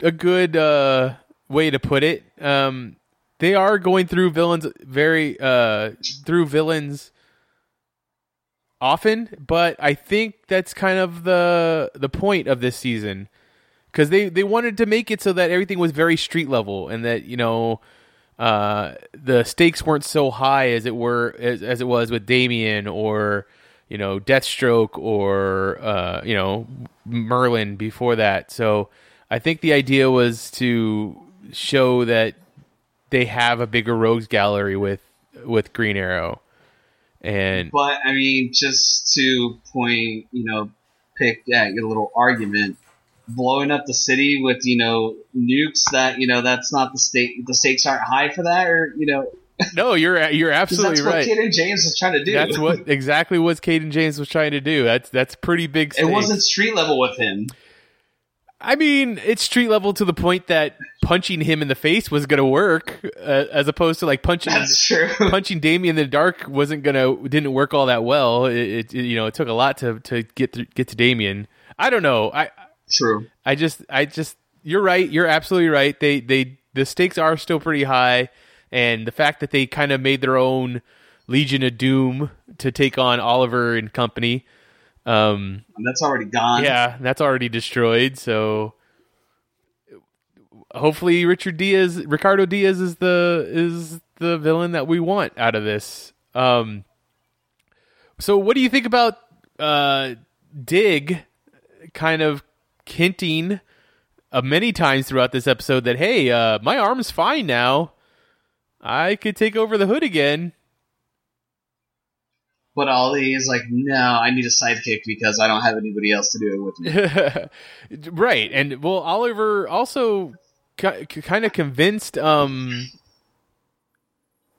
a good uh, way to put it. Um, they are going through villains very uh, through villains often, but I think that's kind of the the point of this season because they they wanted to make it so that everything was very street level and that you know uh, the stakes weren't so high as it were as, as it was with Damien or you know Deathstroke or uh, you know Merlin before that. So I think the idea was to show that they have a bigger rogues gallery with with Green Arrow and But I mean, just to point, you know, pick at your little argument, blowing up the city with you know nukes that you know that's not the state. The stakes aren't high for that, or you know, no, you're you're [LAUGHS] absolutely right. that's what and James was trying to do. That's what [LAUGHS] exactly what Cayden James was trying to do. That's that's pretty big. it wasn't street level with him. I mean, it's street level to the point that punching him in the face was going to work, uh, as opposed to like punching [LAUGHS] punching Damien in the dark wasn't gonna didn't work all that well. It, it you know it took a lot to to get to, get to Damien. I don't know. I True. I just I just you're right. You're absolutely right. They they the stakes are still pretty high, and the fact that they kind of made their own Legion of Doom to take on Oliver and company. Um, And that's already gone. yeah, that's already destroyed. So hopefully Richard Diaz, Ricardo Diaz is the is the villain that we want out of this. Um, so what do you think about uh, Dig kind of hinting uh, many times throughout this episode that hey, uh, my arm's fine now. I could take over the hood again. But Ollie is like, no, I need a sidekick because I don't have anybody else to do it with me. [LAUGHS] right and well oliver also ki- kind of convinced um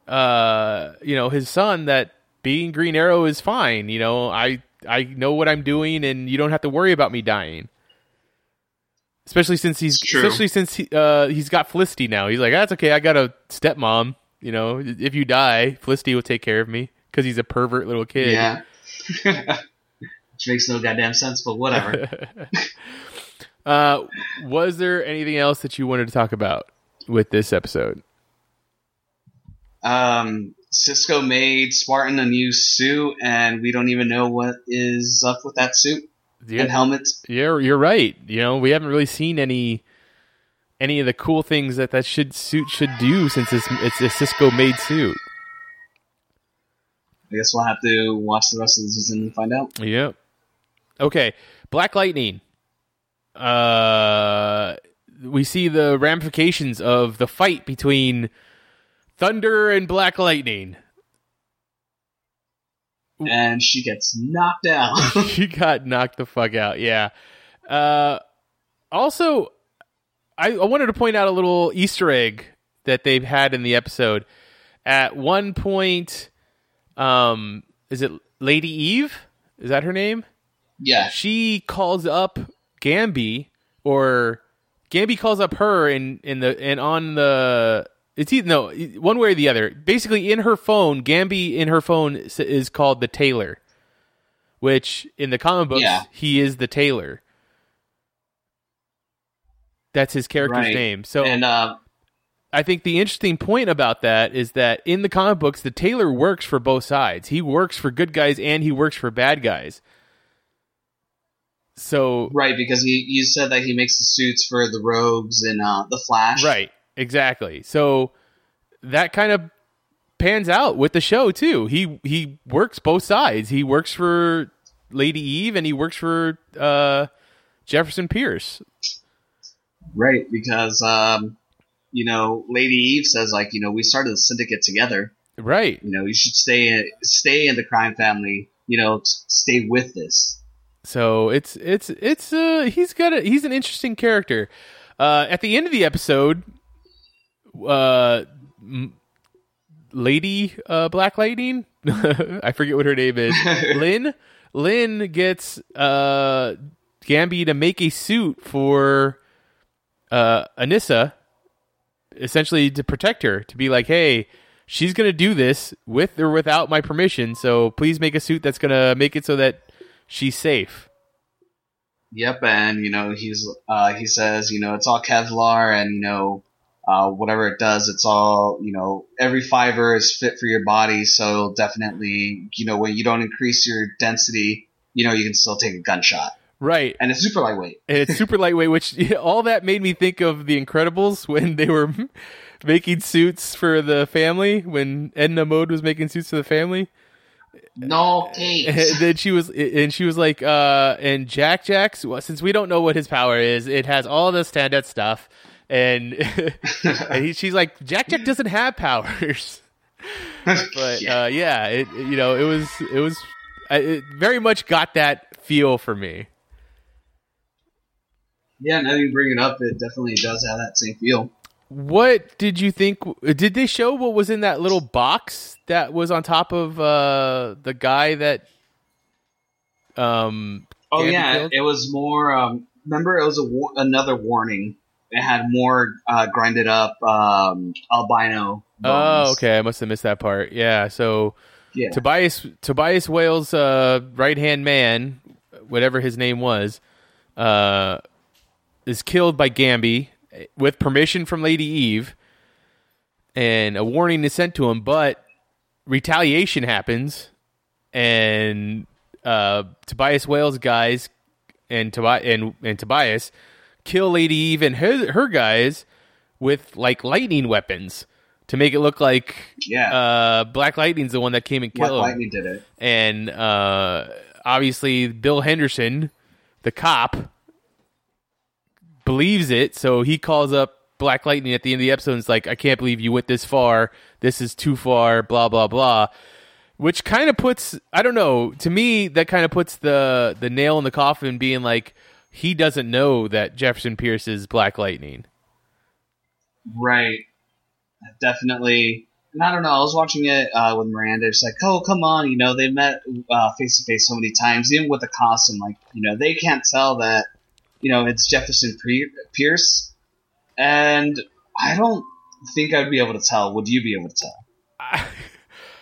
uh you know his son that being green arrow is fine you know i i know what i'm doing and you don't have to worry about me dying. Especially since he's especially since he, uh he's got felicity now. He's like that's okay i got a stepmom you know if you die felicity will take care of me because he's a pervert little kid Yeah. [LAUGHS] Which makes no goddamn sense, but whatever. [LAUGHS] Uh, was there anything else that you wanted to talk about with this episode? um, Cisco made Spartan a new suit, and we don't even know what is up with that suit and helmet. Yeah, you're right. You know, we haven't really seen any any of the cool things that that should suit should do since it's it's a Cisco made suit. I guess we'll have to watch the rest of the season and find out. Yep. Okay, Black Lightning. Uh, we see the ramifications of the fight between Thunder and Black Lightning. And she gets knocked out. [LAUGHS] she got knocked the fuck out. Yeah. Uh, also, I, I wanted to point out a little Easter egg that they've had in the episode. At one point, um, is it Lady Eve? Is that her name? yeah. She calls up Gambi, or Gambi calls up her, and in the and on the it's either no one way or the other. Basically, in her phone, Gambi in her phone is called the Tailor, which in the comic books Yeah. he is the Tailor. That's his character's Right. name. So and uh, I think the interesting point about that is that in the comic books, the Tailor works for both sides. He works for good guys and he works for bad guys. So right because he you said that he makes the suits for the Rogues and uh, the Flash. Right, exactly. So that kind of pans out with the show too. He he works both sides. He works for Lady Eve and he works for uh, Jefferson Pierce. Right, because um, you know, Lady Eve says like, you know, we started the syndicate together. Right. You know, you should stay stay in the crime family. You know, stay with this. So it's it's it's uh he's got a he's an interesting character. Uh, at the end of the episode, uh, m- Lady uh, Black Lightning, [LAUGHS] I forget what her name is, [LAUGHS] Lynn. Lynn gets uh Gambi to make a suit for uh Anissa, essentially to protect her, to be like, hey. She's gonna do this with or without my permission, so please make a suit that's gonna make it so that she's safe. Yep, and you know he's uh, he says you know it's all Kevlar, and you know uh, whatever it does, it's all you know every fiber is fit for your body. So definitely, you know when you don't increase your density, you know you can still take a gunshot. Right, and it's super lightweight. And it's super lightweight, which [LAUGHS] all that made me think of the Incredibles when they were making suits for the family. When Edna Mode was making suits for the family. No case. [LAUGHS] And then she was, and she was like, uh, and Jack Jack's. Well, since we don't know what his power is, it has all the standard stuff. And, [LAUGHS] and he, she's like, Jack Jack doesn't have powers. but yeah. Uh, yeah, it you know it was it was it very much got that feel for me. Yeah, now you bring it up, it definitely does have that same feel. What did you think? Did they show what was in that little box that was on top of uh, the guy that? Um. Oh yeah, killed? it was more. Um, remember, it was a war- another warning. It had more uh, grinded up um, albino. Bones. Oh, okay. I must have missed that part. Yeah. So, yeah. Tobias Tobias Whale's uh, right hand man, whatever his name was, uh, is killed by Gambi with permission from Lady Eve, and a warning is sent to him, but retaliation happens, and uh, Tobias Whale's guys and, Tobi- and and Tobias kill Lady Eve and her, her guys with like lightning weapons to make it look like yeah. uh, Black Lightning's the one that came and killed Black him. Lightning did it, and uh, obviously Bill Henderson, the cop, believes it, so he calls up Black Lightning at the end of the episode and is like, I can't believe you went this far. This is too far, blah, blah, blah. Which kind of puts, I don't know, to me, that kind of puts the, the nail in the coffin being like, he doesn't know that Jefferson Pierce is Black Lightning. Right. Definitely. And I don't know, I was watching it uh, with Miranda. It's like, oh, come on, you know, they met face to face so many times, even with the costume. Like, you know, they can't tell that you know, it's Jefferson Pierce, and I don't think I'd be able to tell. Would you be able to tell? I,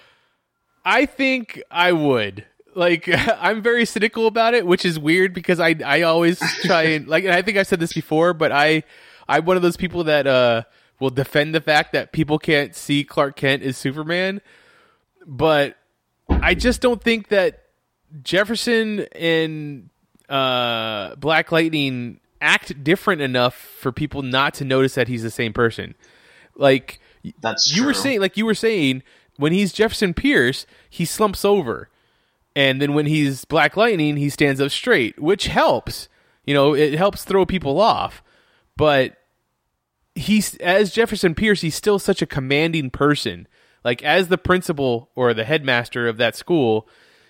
[LAUGHS] I think I would. Like [LAUGHS] I'm very cynical about it, which is weird because I I always try and [LAUGHS] like and I think I've said this before, but I I'm one of those people that uh will defend the fact that people can't see Clark Kent as Superman, but I just don't think that Jefferson and uh, Black Lightning act different enough for people not to notice that he's the same person. Like that's you true. were saying, like you were saying, when he's Jefferson Pierce, he slumps over, and then when he's Black Lightning, he stands up straight, which helps. You know, it helps throw people off, but he's as Jefferson Pierce, he's still such a commanding person. Like as the principal or the headmaster of that school,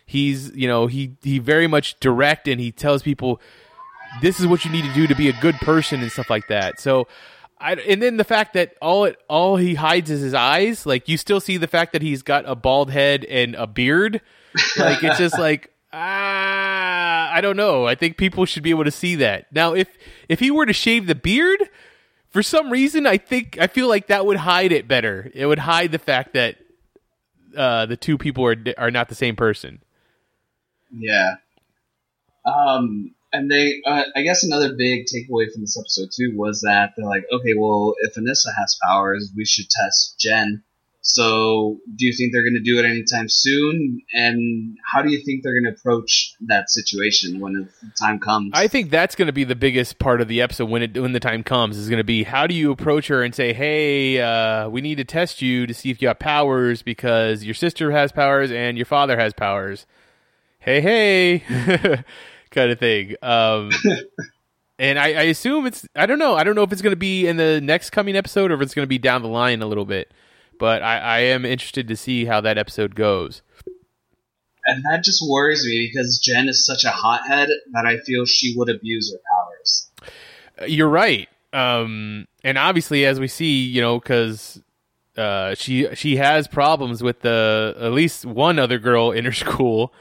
he's you know he he very much direct and he tells people this is what you need to do to be a good person and stuff like that. So. I, and then the fact that all it all he hides is his eyes. Like you still see the fact that he's got a bald head and a beard. Like it's just like [LAUGHS] ah, I don't know. I think people should be able to see that. Now, if if he were to shave the beard, for some reason, I think I feel like that would hide it better. It would hide the fact that uh, the two people are are not the same person. Yeah. Um, and they, uh, I guess another big takeaway from this episode too was that they're like, okay, well, if Anissa has powers, we should test Jen. So, do you think they're going to do it anytime soon? And how do you think they're going to approach that situation when the time comes? I think that's going to be the biggest part of the episode when it when the time comes is going to be how do you approach her and say, "Hey, uh, we need to test you to see if you have powers because your sister has powers and your father has powers." Hey, hey, [LAUGHS] kind of thing. Um, [LAUGHS] and I, I assume it's I don't know I don't know if it's going to be in the next coming episode or if it's going to be down the line a little bit. But I, I am interested to see how that episode goes. And that just worries me because Jen is such a hothead that I feel she would abuse her powers. You're right. Um, and obviously, as we see, you know, because uh, she she has problems with the at least one other girl in her [LAUGHS] school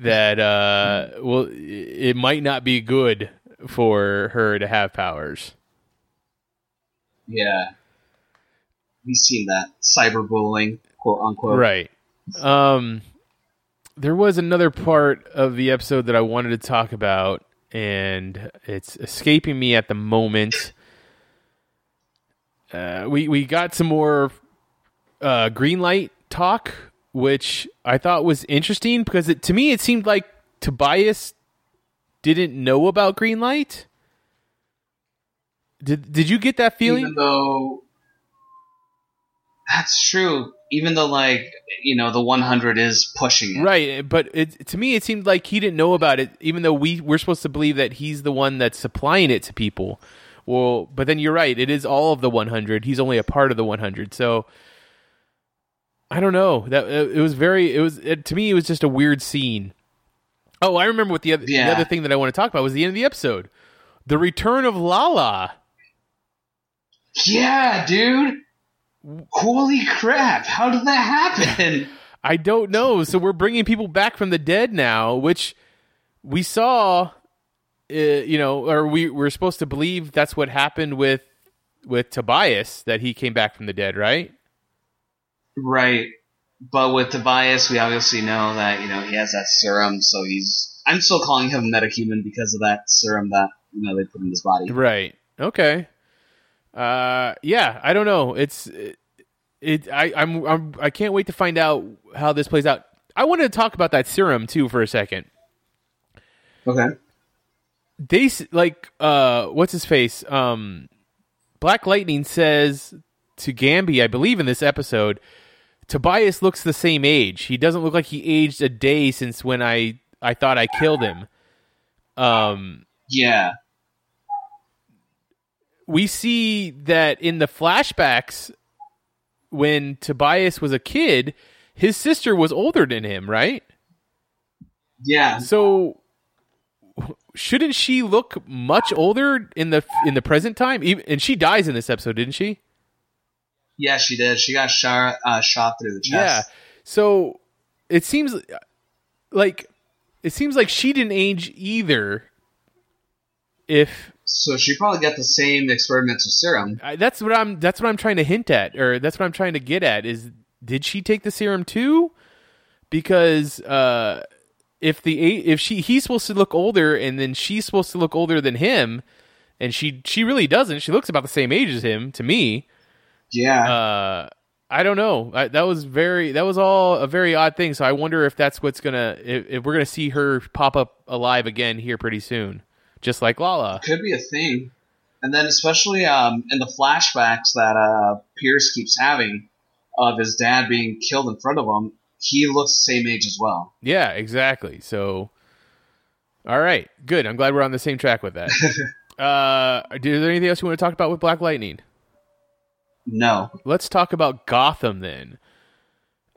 that uh, well, it might not be good for her to have powers. Yeah, we've seen that cyberbullying, quote unquote. Right. Um, there was another part of the episode that I wanted to talk about, and it's escaping me at the moment. Uh, we we got some more uh, green light talk, which I thought was interesting because it, to me it seemed like Tobias didn't know about green light. Did Did you get that feeling? Even though that's true, even though like you know the 100 is pushing it, right? But it, to me, it seemed like he didn't know about it, even though we we're supposed to believe that he's the one that's supplying it to people. Well, but then you're right; it is all of the 100. He's only a part of the 100, so. I don't know. That it was very. It was it, to me. It was just a weird scene. Oh, I remember what the other Yeah. the other thing that I want to talk about was the end of the episode, the return of Lala. Yeah, dude. Holy crap! How did that happen? I don't know. So we're bringing people back from the dead now, which we saw, uh, you know, or we we're supposed to believe that's what happened with with Tobias that he came back from the dead, right? Right. But with Tobias, we obviously know that you know he has that serum, so he's. I'm still calling him metahuman because of that serum that you know they put in his body. Right. Okay. Uh, yeah. I don't know. It's it. it I I'm, I'm I can't wait to find out how this plays out. I wanted to talk about that serum too for a second. Okay. they like uh what's his face um black lightning says to Gambi, i believe in this episode tobias looks the same age he doesn't look like he aged a day since when i i thought i killed him um Yeah. we see that in the flashbacks when tobias was a kid his sister was older than him right Yeah. So shouldn't she look much older in the in the present time? Even, and she dies in this episode, didn't she? Yeah, she did. She got shot uh, shot through the chest. Yeah. So it seems like it seems like she didn't age either. If So she probably got the same experimental serum. I, that's what I'm that's what I'm trying to hint at, or that's what I'm trying to get at is did she take the serum too? Because uh, if the if she he's supposed to look older, and then she's supposed to look older than him, and she she really doesn't. She looks about the same age as him to me. Yeah. Uh, I don't know. I, that was very that was all a very odd thing. So I wonder if that's what's gonna if, if we're gonna see her pop up alive again here pretty soon, just like Lala. Could be a thing. And then especially um, in the flashbacks that uh, Pierce keeps having of his dad being killed in front of him, he looks the same age as well. Yeah, exactly. So, all right, good. I'm glad we're on the same track with that. [LAUGHS] uh, is there anything else you want to talk about with Black Lightning? No. Let's talk about Gotham then.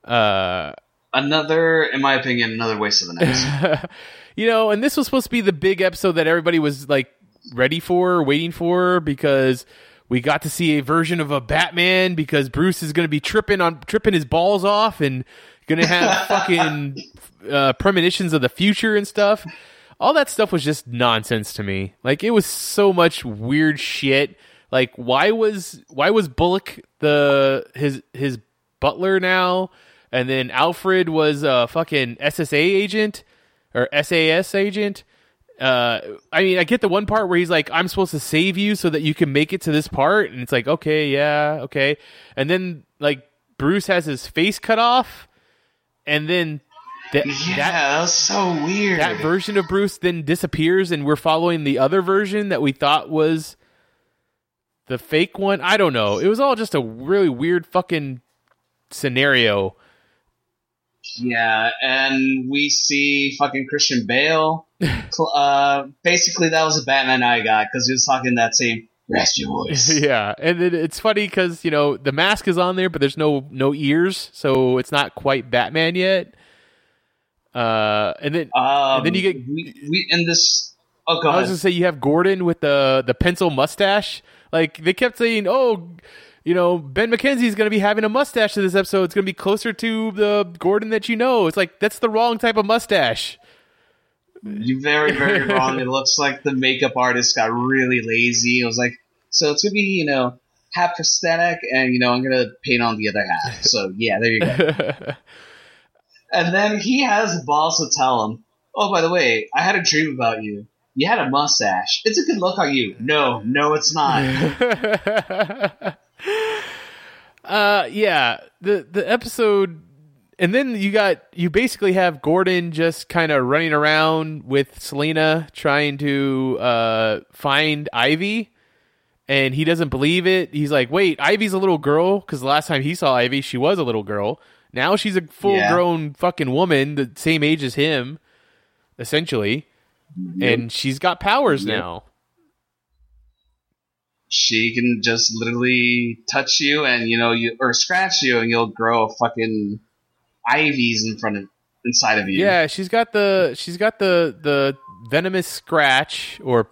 Uh, Another, in my opinion, another waste of the night. [LAUGHS] you know, and this was supposed to be the big episode that everybody was like ready for, waiting for, because we got to see a version of a Batman because Bruce is going to be tripping on tripping his balls off and going to have [LAUGHS] fucking uh, premonitions of the future and stuff. All that stuff was just nonsense to me. Like it was so much weird shit. Like why was why was Bullock the his his butler now, and then Alfred was a fucking SSA agent or SAS agent. Uh, I mean, I get the one part where he's like, "I'm supposed to save you so that you can make it to this part," and it's like, okay, yeah, okay. And then like Bruce has his face cut off, and then that Yeah, that that was so weird. that version of Bruce then disappears, and we're following the other version that we thought was the fake one. I don't know. It was all just a really weird fucking scenario. Yeah, and we see fucking Christian Bale. [LAUGHS] Uh, basically, that was a Batman I got because he was talking that same raspy voice. [LAUGHS] yeah, and it, it's funny because you know the mask is on there, but there's no no ears, so it's not quite Batman yet. Uh, and then Um, and then you get we, we in this. Oh, I was gonna say you have Gordon with the the pencil mustache. Like they kept saying, oh, you know, Ben McKenzie's gonna be having a mustache in this episode. It's gonna be closer to the Gordon that you know. It's like that's the wrong type of mustache. You're very, very [LAUGHS] wrong. It looks like the makeup artist got really lazy. It was like, so it's gonna be, you know, half prosthetic, and you know, I'm gonna paint on the other half. So yeah, there you go. [LAUGHS] and then he has balls to tell him, "Oh, by the way, I had a dream about you. You had a mustache. It's a good look on you." No, no, it's not. [LAUGHS] uh, yeah, the the episode, and then you got you basically have Gordon just kind of running around with Selina trying to uh find Ivy. And he doesn't believe it. He's like, "Wait, Ivy's a little girl." Because the last time he saw Ivy, she was a little girl. Now she's a full-grown fucking woman, the same age as him, essentially, and she's got powers Yep. now. she can just literally touch you and you know you or scratch you and you'll grow fucking ivies in front of inside of you. Yeah, she's got the she's got the the venomous scratch or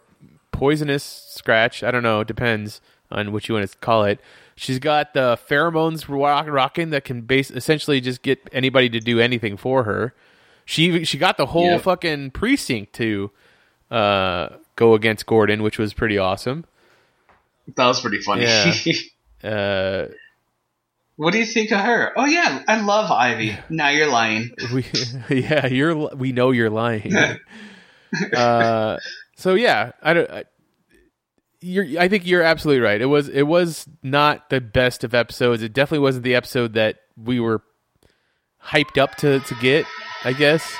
poisonous scratch. I don't know. It depends on what you want to call it. She's got the pheromones rock, rocking that can base essentially just get anybody to do anything for her. She she got the whole Yep. fucking precinct to uh, go against Gordon, which was pretty awesome. That was pretty funny. Yeah. [LAUGHS] Uh, what do you think of her? Oh yeah, I love Ivy. Now you're lying. [LAUGHS] we yeah you're we know you're lying [LAUGHS] uh so yeah i don't I, you're i think you're absolutely right it was it was not the best of episodes it definitely wasn't the episode that we were hyped up to to get i guess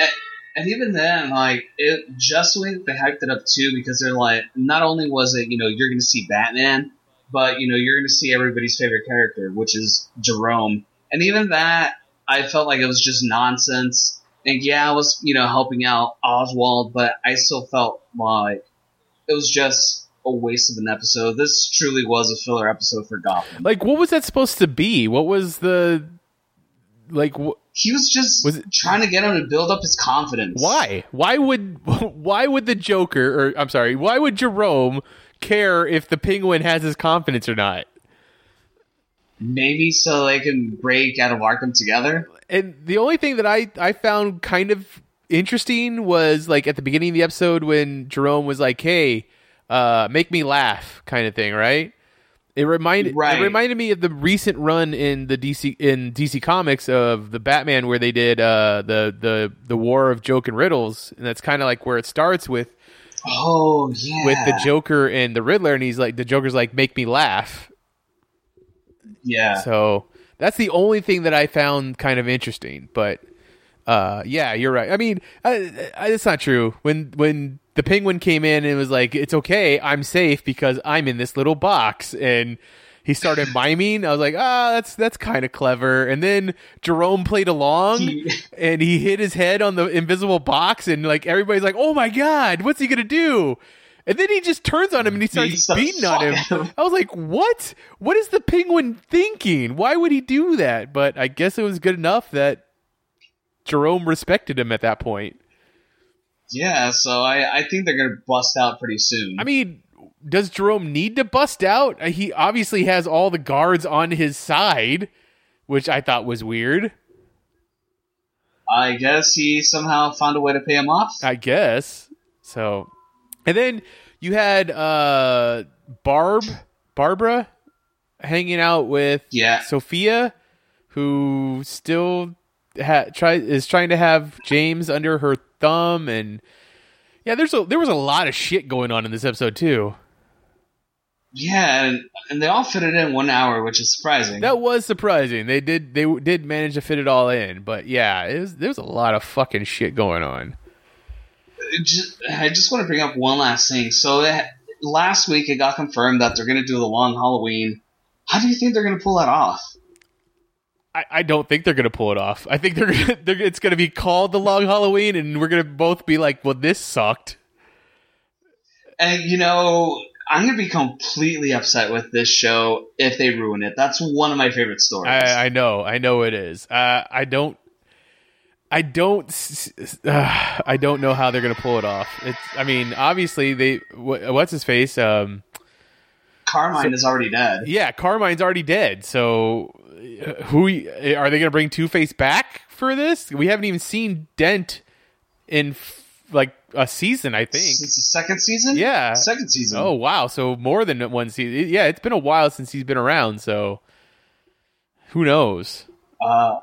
And, and even then, like it just the way that they hyped it up too, because they're like, not only was it you know you're going to see Batman, but you know you're going to see everybody's favorite character, which is Jerome. And even that, I felt like it was just nonsense. And yeah, I was you know helping out Oswald, but I still felt like it was just a waste of an episode. This truly was a filler episode for Gotham. like what was that supposed to be what was the like wh- He was just Was it- trying to get him to build up his confidence. why why would [LAUGHS] why would the joker or i'm sorry why would jerome care if the penguin has his confidence or not Maybe so they can break out of Arkham together. and the only thing that I I found kind of interesting was like at the beginning of the episode when Jerome was like, "Hey, uh, make me laugh," kind of thing, right? It reminded Right. it reminded me of the recent run in the DC in DC Comics of the Batman where they did uh, the the the War of Joke and Riddles, and that's kind of like where it starts with Oh yeah. with the Joker and the Riddler, and he's like, the Joker's like, "Make me laugh," Yeah. So that's the only thing that I found kind of interesting. But uh, yeah, you're right. I mean, I, I, it's not true. When when the penguin came in and was like, "It's okay, I'm safe because I'm in this little box," and he started miming. I was like, "Ah, that's that's kind of clever." And then Jerome played along, He- [LAUGHS] and he hit his head on the invisible box, and like everybody's like, "Oh my god, what's he gonna do?" And then he just turns on him and he starts beating on him. fuck out of him. I was like, "What? What is the penguin thinking? Why would he do that?" But I guess it was good enough that Jerome respected him at that point. Yeah, so I, I think they're gonna bust out pretty soon. I mean, does Jerome need to bust out? Uh, He obviously has all the guards on his side, which I thought was weird. I guess he somehow found a way to pay him off. I guess. So, and then you had uh Barb, Barbara, hanging out with Yeah. Sofia, who still ha- try is trying to have James under her thumb, and yeah, there's a there was a lot of shit going on in this episode too. Yeah, and, and they all fit it in one hour, which is surprising. That was surprising. They did they did manage to fit it all in, but yeah, it was, there was a lot of fucking shit going on. just, I just want to bring up one last thing. So it, last week it got confirmed that they're going to do the long Halloween. How do you think they're going to pull that off? I, I don't think they're gonna pull it off. I think they're, [LAUGHS] gonna, they're it's gonna be called the Long Halloween, and we're gonna both be like, "Well, this sucked." And you know, I'm going to be completely upset with this show if they ruin it. That's one of my favorite stories. I, I know, I know it is. Uh, I don't, I don't, uh, I don't know how they're gonna pull it off. It's, I mean, obviously they, what, what's his face? Um, Carmine so, is already dead. Yeah, Carmine's already dead. So, who are they gonna bring Two Face back for this? We haven't even seen Dent in like a season, I think. It's the second season? Yeah. Second season. Oh, wow. So more than one season. Yeah, it's been a while since he's been around, so who knows? Uh,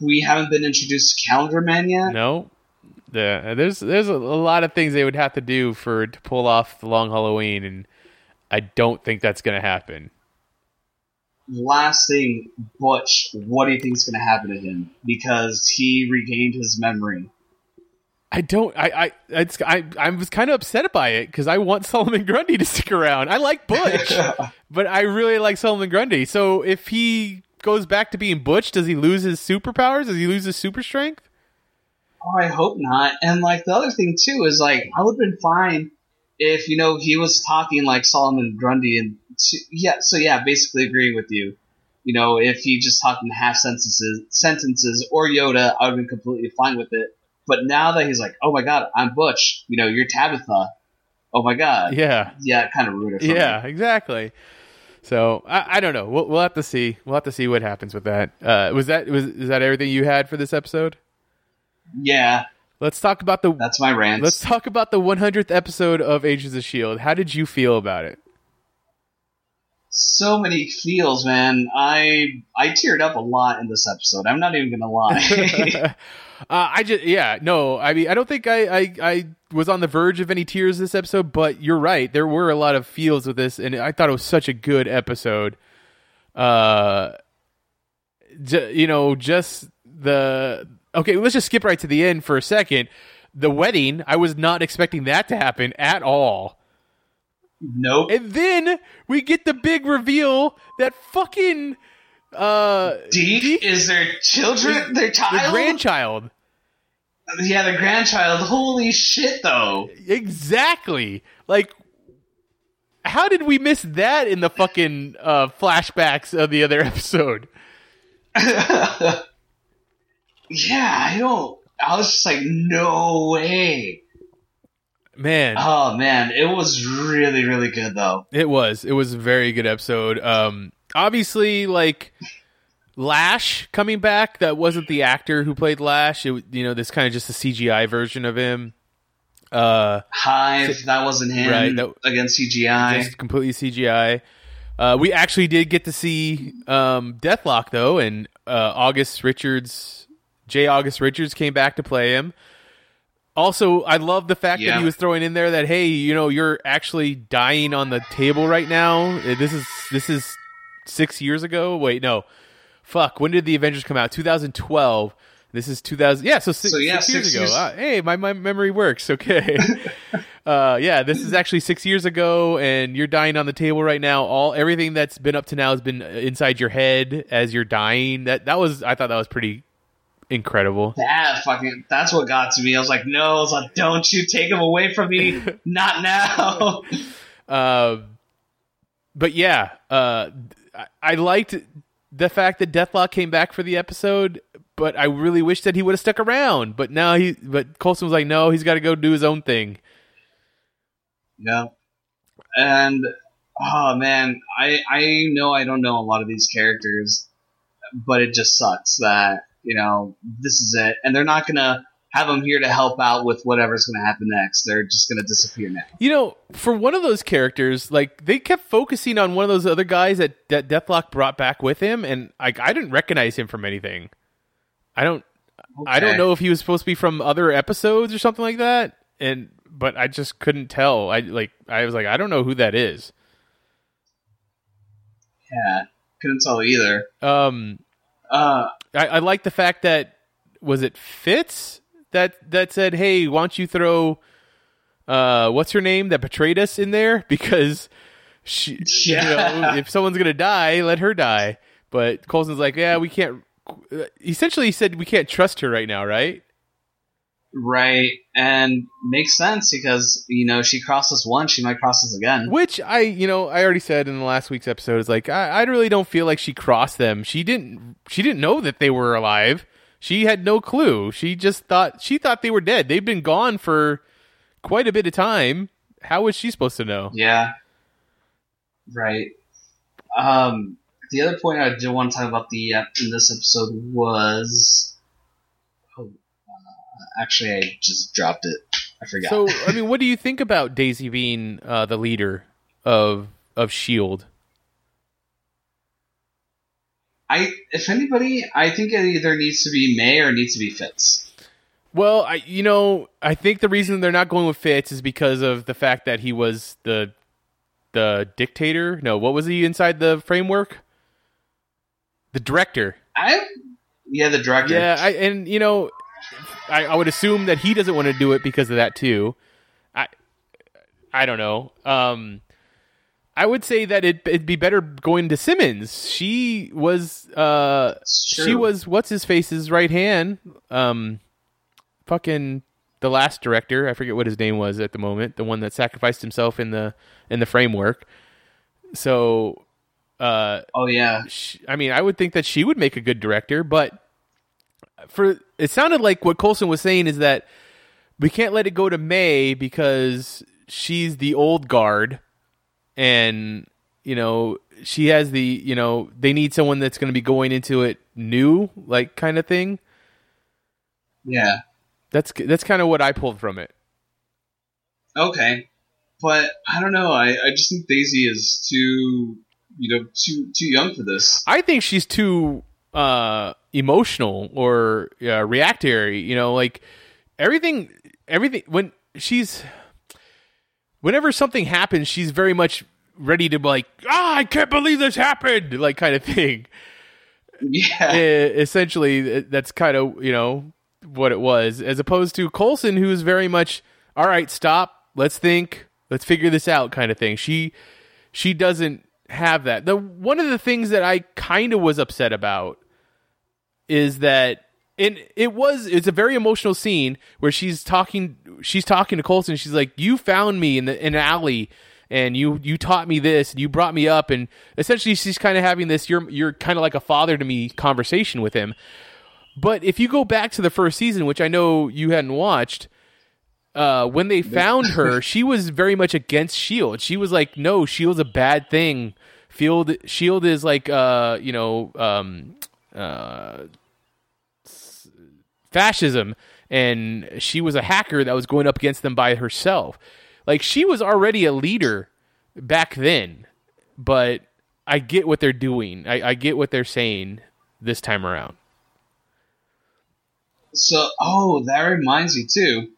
we haven't been introduced to Calendar Man yet? No. Yeah, there's there's a, a lot of things they would have to do for to pull off the long Halloween, and I don't think that's going to happen. Last thing, Butch, what do you think is going to happen to him? Because he regained his memory. I don't. I. I. It's. I. I was kind of upset by it because I want [LAUGHS] Solomon Grundy to stick around. I like Butch, [LAUGHS] but I really like Solomon Grundy. So if he goes back to being Butch, does he lose his superpowers? Does he lose his super strength? Oh, I hope not. And like the other thing too is like I would have been fine if you know he was talking like Solomon Grundy and to, yeah. So yeah, basically agree with you. You know, if he just talked in half sentences, sentences or Yoda, I would have been completely fine with it but now that he's like, oh my god, I'm Butch. You know, you're Tabitha. Oh my god. Yeah. Yeah, kind of rude. Yeah, me. exactly. So I, I don't know. We'll, we'll have to see. We'll have to see what happens with that. Uh, was that was is that everything you had for this episode? Yeah. Let's talk about the. That's my rant. Let's talk about the 100th episode of Agents of Shield. How did you feel about it? So many feels, man. I I teared up a lot in this episode. I'm not even gonna lie. [LAUGHS] Uh, I just yeah no I mean I don't think I, I I was on the verge of any tears this episode, but you're right. There were a lot of feels with this, and I thought it was such a good episode. Uh, j- you know, just the okay. Let's just skip right to the end for a second. The wedding, I was not expecting that to happen at all. Nope. And then we get the big reveal that fucking uh, Deke, Deke is their children, their child, the grandchild. Yeah, the grandchild. Holy shit, though. Exactly. Like, how did we miss that in the fucking uh, flashbacks of the other [LAUGHS] episode? [LAUGHS] yeah, I don't. I was just like, no way. Man. Oh man, it was really, really good though. It was. It was a very good episode. Um, obviously like Lash coming back. That wasn't the actor who played Lash. It, you know, this kind of just a CGI version of him. Uh, Hive, so, that wasn't him. Right, that, against CGI, just completely CGI. Uh, we actually did get to see um, Deathlok though, and uh, August Richards, J. August Richards came back to play him. Also, I love the fact yeah. that he was throwing in there that hey, you know, you're actually dying on the table right now. This is this is six years ago. Wait, no, fuck. When did the Avengers come out? 2012. This is 2000. Yeah, so six, so, yeah, six years six ago. Years. Uh, hey, my, my memory works. Okay. [LAUGHS] uh, yeah, this is actually six years ago, and you're dying on the table right now. All everything that's been up to now has been inside your head as you're dying. That that was I thought that was pretty incredible. That fucking that's what got to me. I was like, no, I was like, don't you take him away from me, [LAUGHS] not now. uh, but yeah, uh, I liked the fact that Deathlok came back for the episode, but I really wish that he would have stuck around. But now he, but Coulson was like, no, he's got to go do his own thing. Yeah, and oh man, I I know I don't know a lot of these characters, but it just sucks that you know this is it, and they're not gonna have them here to help out with whatever's going to happen next. They're just going to disappear now. You know, for one of those characters, like they kept focusing on one of those other guys that, that Deathlok brought back with him, and like I didn't recognize him from anything. I don't. Okay. I don't know if he was supposed to be from other episodes or something like that, and but I just couldn't tell. I like I was like I don't know who that is. Yeah, couldn't tell either. Um, Uh, I, I like the fact that was it Fitz that that said, "Hey, why don't you throw uh, what's her name that betrayed us in there [LAUGHS] because she, Yeah. you know, if someone's gonna die, let her die." But Coulson's like, "Yeah, we can't." Essentially, he said we can't trust her right now, right? Right, and makes sense because you know she crossed us once, she might cross us again. Which I, you know, I already said in the last week's episode is like I, I really don't feel like she crossed them. She didn't. She didn't know that they were alive. She had no clue. She just thought she thought they were dead. They've been gone for quite a bit of time. How was she supposed to know? Yeah. Right. Um, the other point I did want to talk about the uh, in this episode was, actually, I just dropped it. I forgot. So, I [LAUGHS] mean, what do you think about Daisy being uh, the leader of of Shield? I, if anybody, I think it either needs to be May or needs to be Fitz. Well, I you know, I think the reason they're not going with Fitz is because of the fact that he was the the dictator. No, what was he inside the framework? The director. I, yeah, the director. Yeah, I, and you know, I, I would assume that he doesn't want to do it because of that too. I I don't know. Um, I would say that it, it'd be better going to Simmons. She was uh she was what's his face's right hand. Um, fucking the last director. I forget what his name was at the moment. The one that sacrificed himself in the in the framework. So, uh, oh yeah. sh I mean, I would think that she would make a good director, but for it sounded like what Coulson was saying is that we can't let it go to May because she's the old guard and you know she has the you know they need someone that's going to be going into it new like kind of thing Yeah. that's that's kind of what i pulled from it Okay. But I don't know. I, I just think Daisy is too, you know, too too young for this. i think she's too uh emotional or uh, reactionary you know like everything everything when she's whenever something happens she's very much ready to be like ah i can't believe this happened like kind of thing. Yeah. Essentially that's kind of you know what it was as opposed to Coulson who's very much all right stop let's think let's figure this out kind of thing. She she doesn't have that. The one of the things that i kind of was upset about is that and it was it's a very emotional scene where she's talking she's talking to Coulson she's like you found me in the in an alley and you you taught me this and you brought me up and essentially she's kind of having this you're you're kind of like a father to me conversation with him but if you go back to the first season which I know you hadn't watched uh, when they found her, [LAUGHS] she was very much against Shield. She was like, "No, Shield's a bad thing. Field Shield is like, uh, you know, um, uh, fascism." And she was a hacker that was going up against them by herself. Like she was already a leader back then, but I get what they're doing. I, I get what they're saying this time around. So, oh, that reminds me too.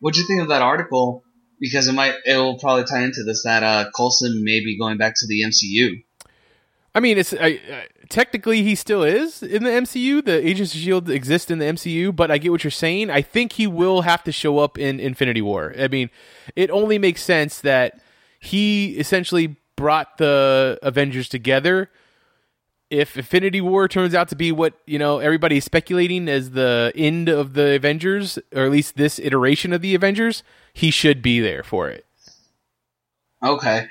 What'd you think of that article? Because it might, it will probably tie into this that uh, Coulson may be going back to the MCU. I mean, it's I, uh, technically he still is in the MCU. The Agents of Shield exist in the MCU, but I get what you're saying. I think he will have to show up in Infinity War. I mean, it only makes sense that he essentially brought the Avengers together. If Infinity War turns out to be what you know everybody's speculating as the end of the Avengers, or at least this iteration of the Avengers, he should be there for it. Okay.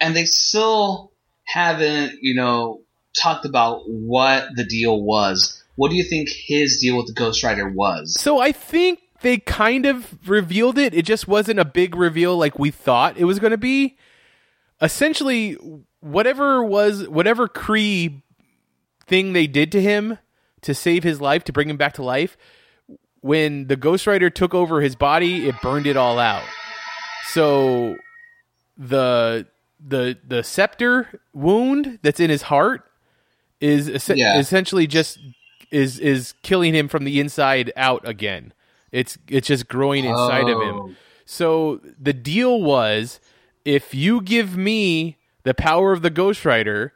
And they still haven't, you know, talked about what the deal was. What do you think his deal with the Ghost Rider was? So I think they kind of revealed it. It just wasn't a big reveal like we thought it was going to be. Essentially, whatever was whatever Kree thing they did to him to save his life to bring him back to life, when the Ghost Rider took over his body, it burned it all out. So the the the scepter wound that's in his heart is es- Yeah. essentially just is is killing him from the inside out again. It's it's just growing inside of Oh. him. So the deal was if you give me the power of the Ghost Rider,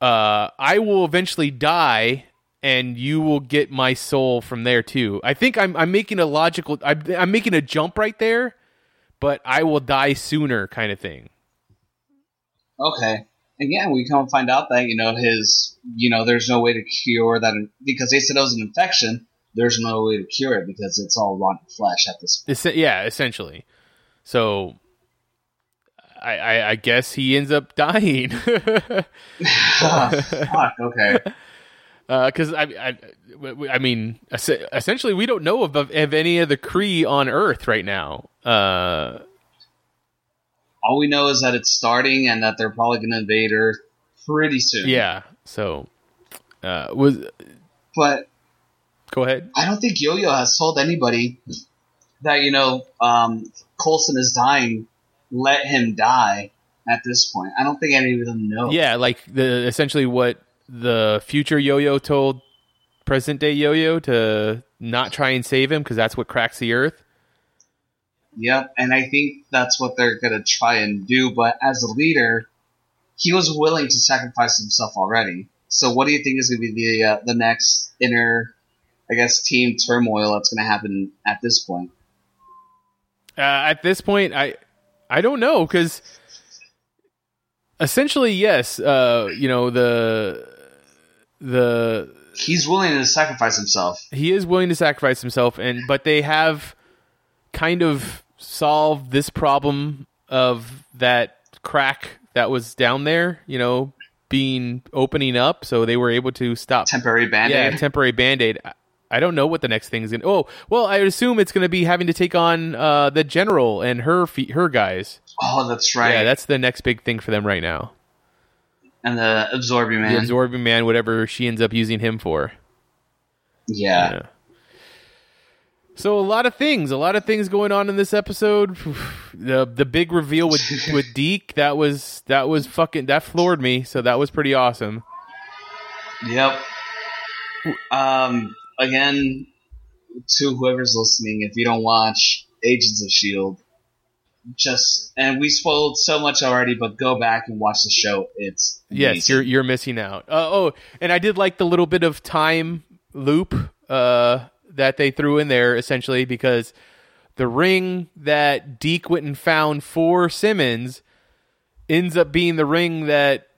uh, I will eventually die, and you will get my soul from there too. I think I'm I'm making a logical. I'm, I'm making a jump right there, but I will die sooner, kind of thing. Okay. Again, we come and find out that you know his, you know, there's no way to cure that because they said it was an infection. There's no way to cure it because it's all rotten flesh at this point. Es- yeah, essentially. So, I, I, I guess he ends up dying. [LAUGHS] Fuck. Okay. [LAUGHS] Because I, I, I mean, essentially, we don't know of, of any of the Kree on Earth right now. Uh, All we know is that it's starting and that they're probably going to invade Earth pretty soon. yeah. So, uh, was But go ahead. I don't think Yo-Yo has told anybody that you know um, Coulson is dying. Let him die at this point. I don't think any of them know. Yeah, like the essentially what the future Yo-Yo told present day Yo-Yo to not try and save him because that's what cracks the Earth. Yep, and I think that's what they're gonna try and do. But as a leader, he was willing to sacrifice himself already. So, what do you think is gonna be the uh, the next inner, I guess, team turmoil that's gonna happen at this point? Uh, at this point, I I don't know because essentially, yes, uh, you know the the He's willing to sacrifice himself. he is willing to sacrifice himself, and but they have kind of solve this problem of that crack that was down there. You know, being opening up, so they were able to stop Temporary band yeah, aid. temporary band aid. I don't know what the next thing's gonna. Oh, well, I assume it's gonna be having to take on uh, the general and her fe- her guys. oh, that's right. Yeah, that's the next big thing for them right now. and the absorbing man. The absorbing man, whatever she ends up using him for. yeah. Yeah. So a lot of things, a lot of things going on in this episode. [SIGHS] The the big reveal with [LAUGHS] with Deke that was that was fucking that floored me. So that was pretty awesome. Yep. Um. Again, to whoever's listening, if you don't watch Agents of Shield, just and we spoiled so much already, but go back and watch the show. It's Yes, you're you're missing out. Uh, oh, and I did like the little bit of time loop uh, that they threw in there, essentially because the ring that Deke went and found for Simmons ends up being the ring that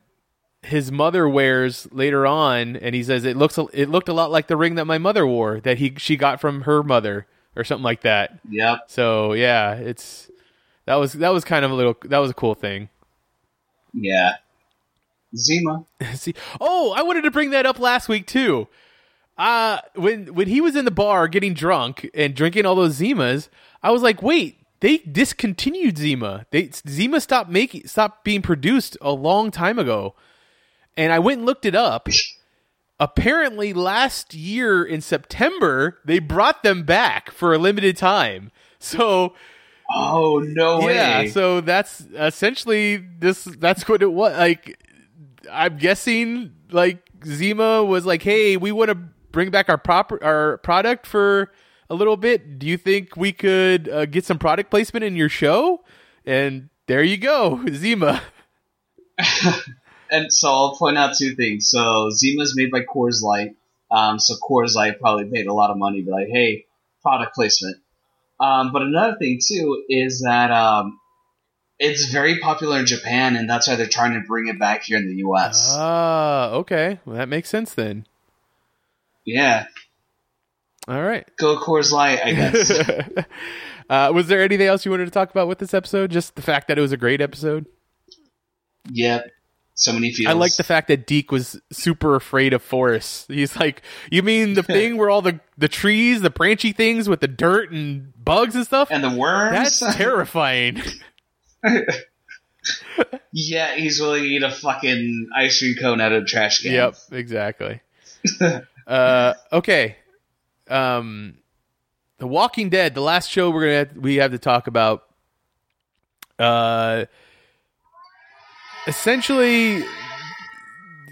his mother wears later on, and he says it looks it looked a lot like the ring that my mother wore that he she got from her mother or something like that. Yep. So yeah, it's that was that was kind of a little that was a cool thing. Yeah. Zima. [LAUGHS] See, oh, I wanted to bring that up last week too. Uh when when he was in the bar getting drunk and drinking all those Zimas, I was like, wait, they discontinued Zima. They Zima stopped making stopped being produced a long time ago. And I went and looked it up. Apparently last year in September, they brought them back for a limited time. So Oh no yeah, way. so that's essentially this. That's what it was. Like, I'm guessing like Zima was like, "Hey, we want to bring back our proper our product for a little bit. Do you think we could uh, get some product placement in your show?" And there you go, [LAUGHS] Zima. [LAUGHS] and so I'll point out two things. So Zima is made by Coors Light. Um, so Coors Light probably paid a lot of money be like, hey, product placement. Um, but another thing too is that um, it's very popular in Japan, and that's why they're trying to bring it back here in the U.S. Ah, okay, well, that makes sense then. Yeah, All right. go Coors Light, I guess. [LAUGHS] uh, was there anything else you wanted to talk about with this episode? Just the fact that it was a great episode. yep, so many feels. I like the fact that Deke was super afraid of forests. He's like, "You mean the [LAUGHS] thing where all the the trees, the branchy things with the dirt and bugs and stuff? and the worms. That's [LAUGHS] terrifying." yeah, he's willing to eat a fucking ice cream cone out of a trash can. yep, exactly. Uh, okay. Um, The Walking Dead, the last show we're gonna have, we have to talk about. Uh, essentially,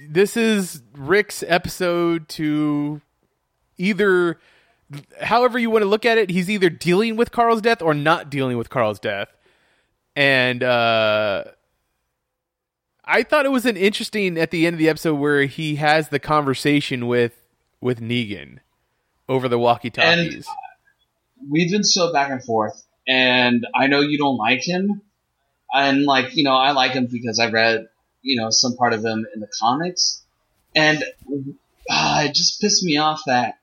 this is Rick's episode to either, however you want to look at it, he's either dealing with Carl's death or not dealing with Carl's death, and uh, I thought it was an interesting at the end of the episode where he has the conversation with with Negan over the walkie-talkies. we've been so back and forth, and I know you don't like him, and like you know, I like him because I read you know some part of him in the comics, and uh, it just pissed me off that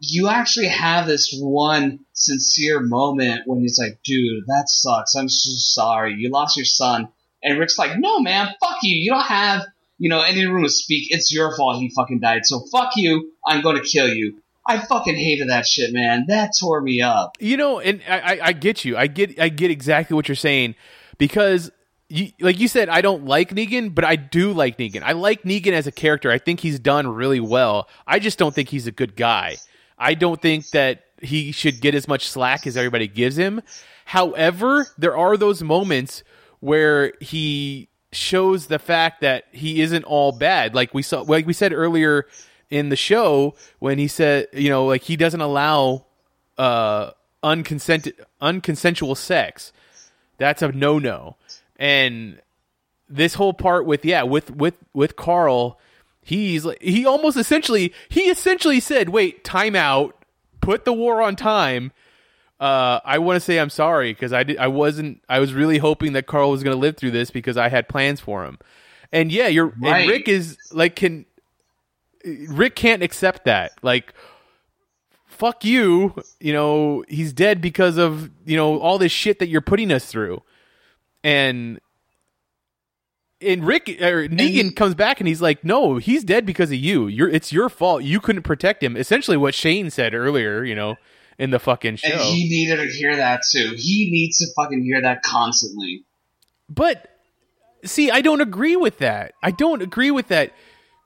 you actually have this one sincere moment when he's like, "Dude, that sucks. I'm so sorry. You lost your son." And Rick's like, "No, man, fuck you. You don't have." You know, any room to speak. It's your fault he fucking died. So fuck you. I'm going to kill you. I fucking hated that shit, man. That tore me up. You know, and I, I, get you. I get I get exactly what you're saying because you, like you said, I don't like Negan, but I do like Negan. I like Negan as a character. I think he's done really well. I just don't think he's a good guy. I don't think that he should get as much slack as everybody gives him. However, there are those moments where he shows the fact that he isn't all bad. Like we saw, like we said earlier in the show when he said, you know, like he doesn't allow uh unconsented unconsensual sex. That's a no no. And this whole part with yeah with with with Carl, he's like he almost essentially he essentially said, "Wait, time out. Put the war on time." Uh, I want to say I'm sorry because I did, I wasn't I was really hoping that Carl was going to live through this because I had plans for him. And yeah, you're Right. and Rick is like can Rick can't accept that. Like fuck you, you know, he's dead because of, you know, all this shit that you're putting us through. And and Rick or Negan comes back and he's like, "No, he's dead because of you. You're it's your fault. You couldn't protect him." Essentially what Shane said earlier, you know, in the fucking show. And he needed to hear that too. He needs to fucking hear that constantly. But see, I don't agree with that. I don't agree with that.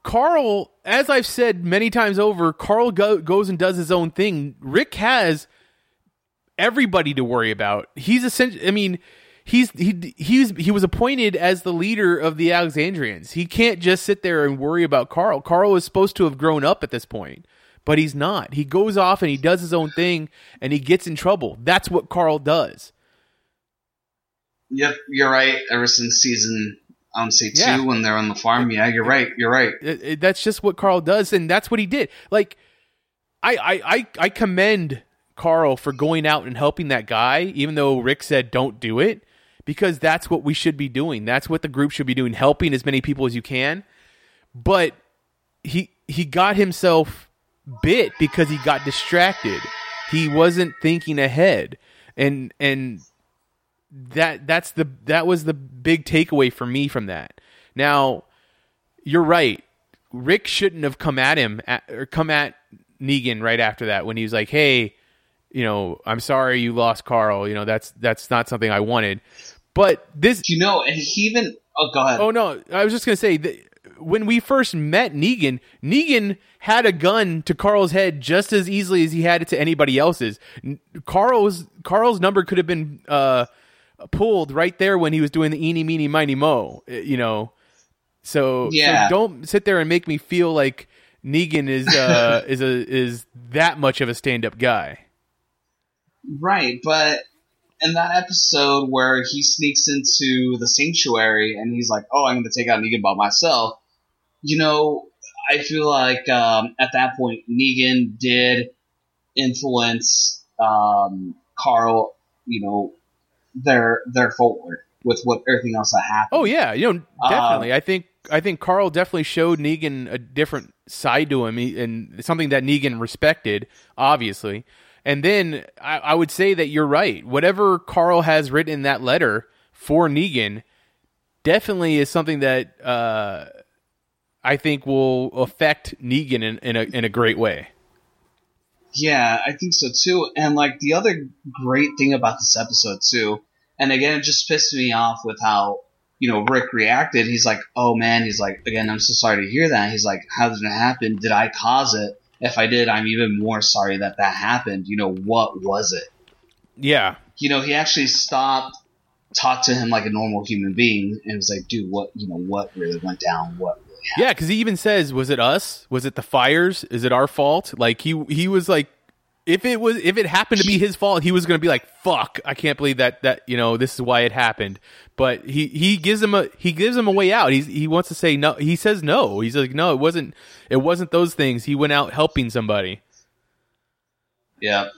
Carl, as I've said many times over, Carl go- goes and does his own thing. Rick has everybody to worry about. He's essentially, I mean, he's he he's he was appointed as the leader of the Alexandrians. He can't just sit there and worry about Carl. Carl is supposed to have grown up at this point, but he's not. He goes off and he does his own thing and he gets in trouble. That's what Carl does. Yep, you're right. Ever since season, I don't say two Yeah. when they're on the farm. Yeah, you're right. You're right. It- it- that's just what Carl does, and that's what he did. Like, I, I, I, I commend Carl for going out and helping that guy, even though Rick said don't do it, because that's what we should be doing. That's what the group should be doing, helping as many people as you can. But he he got himself bit because he got distracted. He wasn't thinking ahead, and and that that's the that was the big takeaway for me from that. Now, you're right. Rick shouldn't have come at him at, or come at Negan right after that when he was like, "Hey, you know, I'm sorry you lost Carl. You know, that's that's not something I wanted." But this, You know, and he even. Oh, go ahead. oh no, I was just gonna say that when we first met Negan, Negan had a gun to Carl's head just as easily as he had it to anybody else's. Carl's Carl's number could have been uh, pulled right there when he was doing the eeny meeny miny mo. uh, You know, so, Yeah. so don't sit there and make me feel like Negan is uh, [LAUGHS] is a is that much of a stand up guy. Right, but in that episode where he sneaks into the sanctuary and he's like, "Oh, I'm going to take out Negan by myself," you know, I feel like um, at that point Negan did influence um, Carl, you know, their their forward with what everything else that happened. Oh yeah, you know Um, definitely. I think I think Carl definitely showed Negan a different side to him, and something that Negan respected, obviously. And then I, I would say that you're right. Whatever Carl has written in that letter for Negan, definitely is something that uh, I think will affect Negan in, in a in a great way. Yeah, I think so too. And like the other great thing about this episode too, and again, it just pissed me off with how you know Rick reacted. He's like, "Oh man," he's like, "Again, I'm so sorry to hear that." He's like, "How did it happen? Did I cause it? If I did, I'm even more sorry that that happened. You know, what was it?" Yeah, You know, he actually stopped, talked to him like a normal human being, and was like, "Dude, what? You know, what really went down? What?" Yeah, because he even says, "Was it us? Was it the fires? Is it our fault?" Like he he was like if it was if it happened to be his fault, he was going to be like, "Fuck, I can't believe that that you know this is why it happened." But he he gives him a he gives him a way out. He's he wants to say no. He says no. He's like, "No, it wasn't. It wasn't those things. He went out helping somebody." Yeah.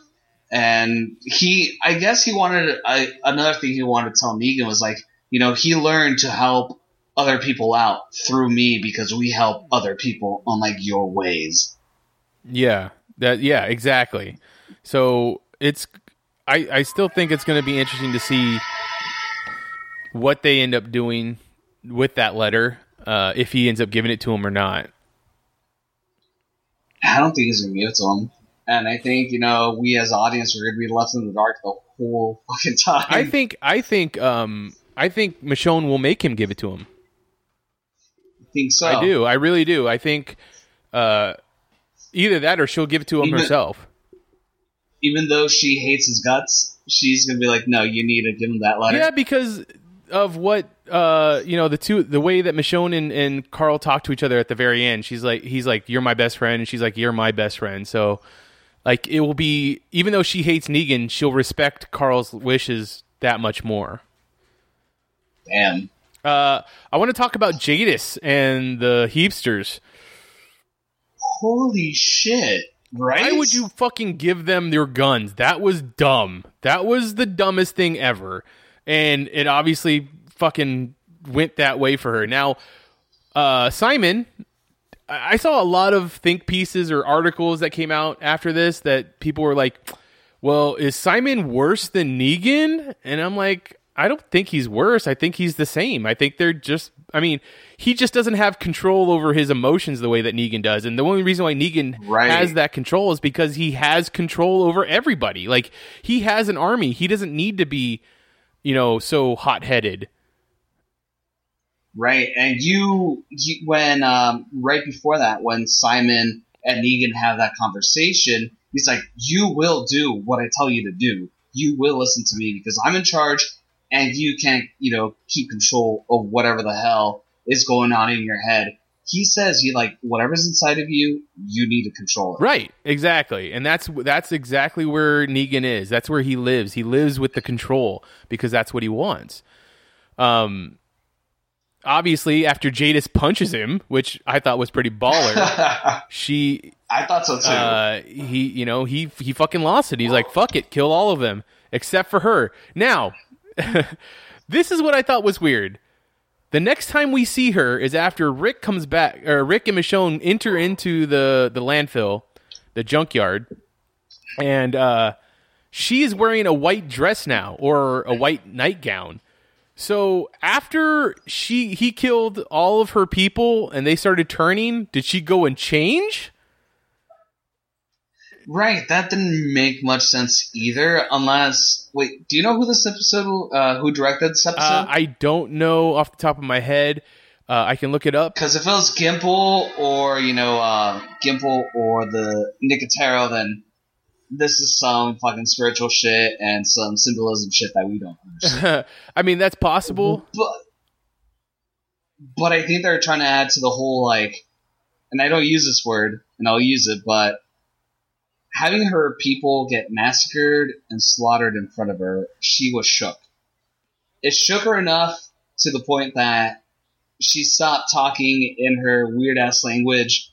And he, I guess he wanted, I, another thing he wanted to tell Negan was like, you know, he learned to help other people out through me because we help other people on like your ways. Yeah, that yeah, exactly. So it's I I still think it's going to be interesting to see what they end up doing with that letter, uh, if he ends up giving it to him or not. I don't think he's gonna give it to him. And I think, you know, we as audience we're gonna be left in the dark the whole fucking [LAUGHS] time. I think I think um I think Michonne will make him give it to him. I think so. I do. I really do. I think uh either that or she'll give it to him Even- herself. Even though she hates his guts, she's gonna be like, no, you need to give him that letter. Yeah, because of what uh you know the two the way that Michonne and, and Carl talk to each other at the very end. She's like he's like you're my best friend and she's like you're my best friend. So like it will be even though she hates Negan, she'll respect Carl's wishes that much more. Damn. Uh I want to talk about Jadis and the Heapsters. Holy shit. Right? Why would you fucking give them their guns? That was dumb. That was the dumbest thing ever. And it obviously fucking went that way for her. Now, uh, Simon, I I saw a lot of think pieces or articles that came out after this that people were like, well, is Simon worse than Negan? And I'm like, I don't think he's worse. I think he's the same. I think they're just, I mean, he just doesn't have control over his emotions the way that Negan does. And the only reason why Negan Right. has that control is because he has control over everybody. Like, he has an army. He doesn't need to be, you know, so hot headed. Right, and you, you when um, right before that, when Simon and Negan have that conversation, he's like, "You will do what I tell you to do. You will listen to me because I'm in charge, and you can't, you know, keep control of whatever the hell is going on in your head." He says, "You like whatever's inside of you, you need to control it." Right, exactly, and that's that's exactly where Negan is. That's where he lives. He lives with the control because that's what he wants. Um, obviously, after Jadis punches him, which I thought was pretty baller, [LAUGHS] she I thought so too. uh, he you know he he fucking lost it. He's like fuck it, kill all of them except for her. Now, [LAUGHS] this is what I thought was weird. The next time we see her is after Rick comes back, or Rick and Michonne enter into the the landfill, the junkyard, and uh, she is wearing a white dress now or a white nightgown. So after she he killed all of her people and they started turning, did she go and change? Right, that didn't make much sense either. Unless, wait, do you know who this episode, uh, who directed this episode? Uh, I don't know off the top of my head. Uh, I can look it up. Because if it was Gimple or you know uh, Gimple or the Nicotero, then this is some fucking spiritual shit and some symbolism shit that we don't [LAUGHS] understand. I mean, that's possible. but but I think they're trying to add to the whole like, and I don't use this word, and I'll use it, but having her people get massacred and slaughtered in front of her, she was shook. It shook her enough to the point that she stopped talking in her weird ass language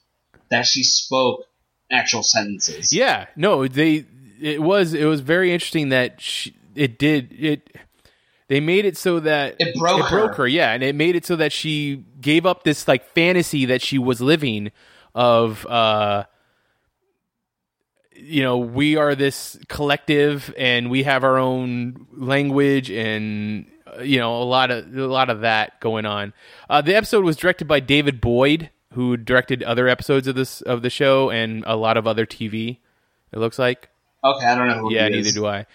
that she spoke actual sentences. Yeah, no, they it was it was very interesting that she, it did it. They made it so that It broke it broke her. her, yeah, and it made it so that she gave up this like fantasy that she was living of uh you know we are this collective and we have our own language and uh, you know a lot of a lot of that going on. Uh, the episode was directed by David Boyd, who directed other episodes of this of the show and a lot of other TV. It looks like. Okay, I don't know who yeah, he neither do I.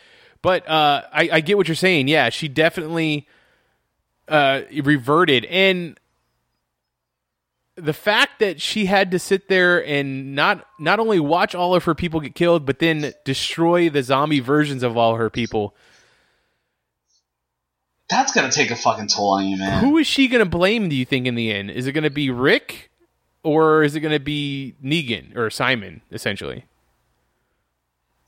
But uh, I, I get what you're saying. Yeah, she definitely uh, reverted, and the fact that she had to sit there and not not only watch all of her people get killed, but then destroy the zombie versions of all her people. That's gonna take a fucking toll on you, man. Who is she going to blame? Do you think in the end is it going to be Rick, or is it going to be Negan or Simon? Essentially,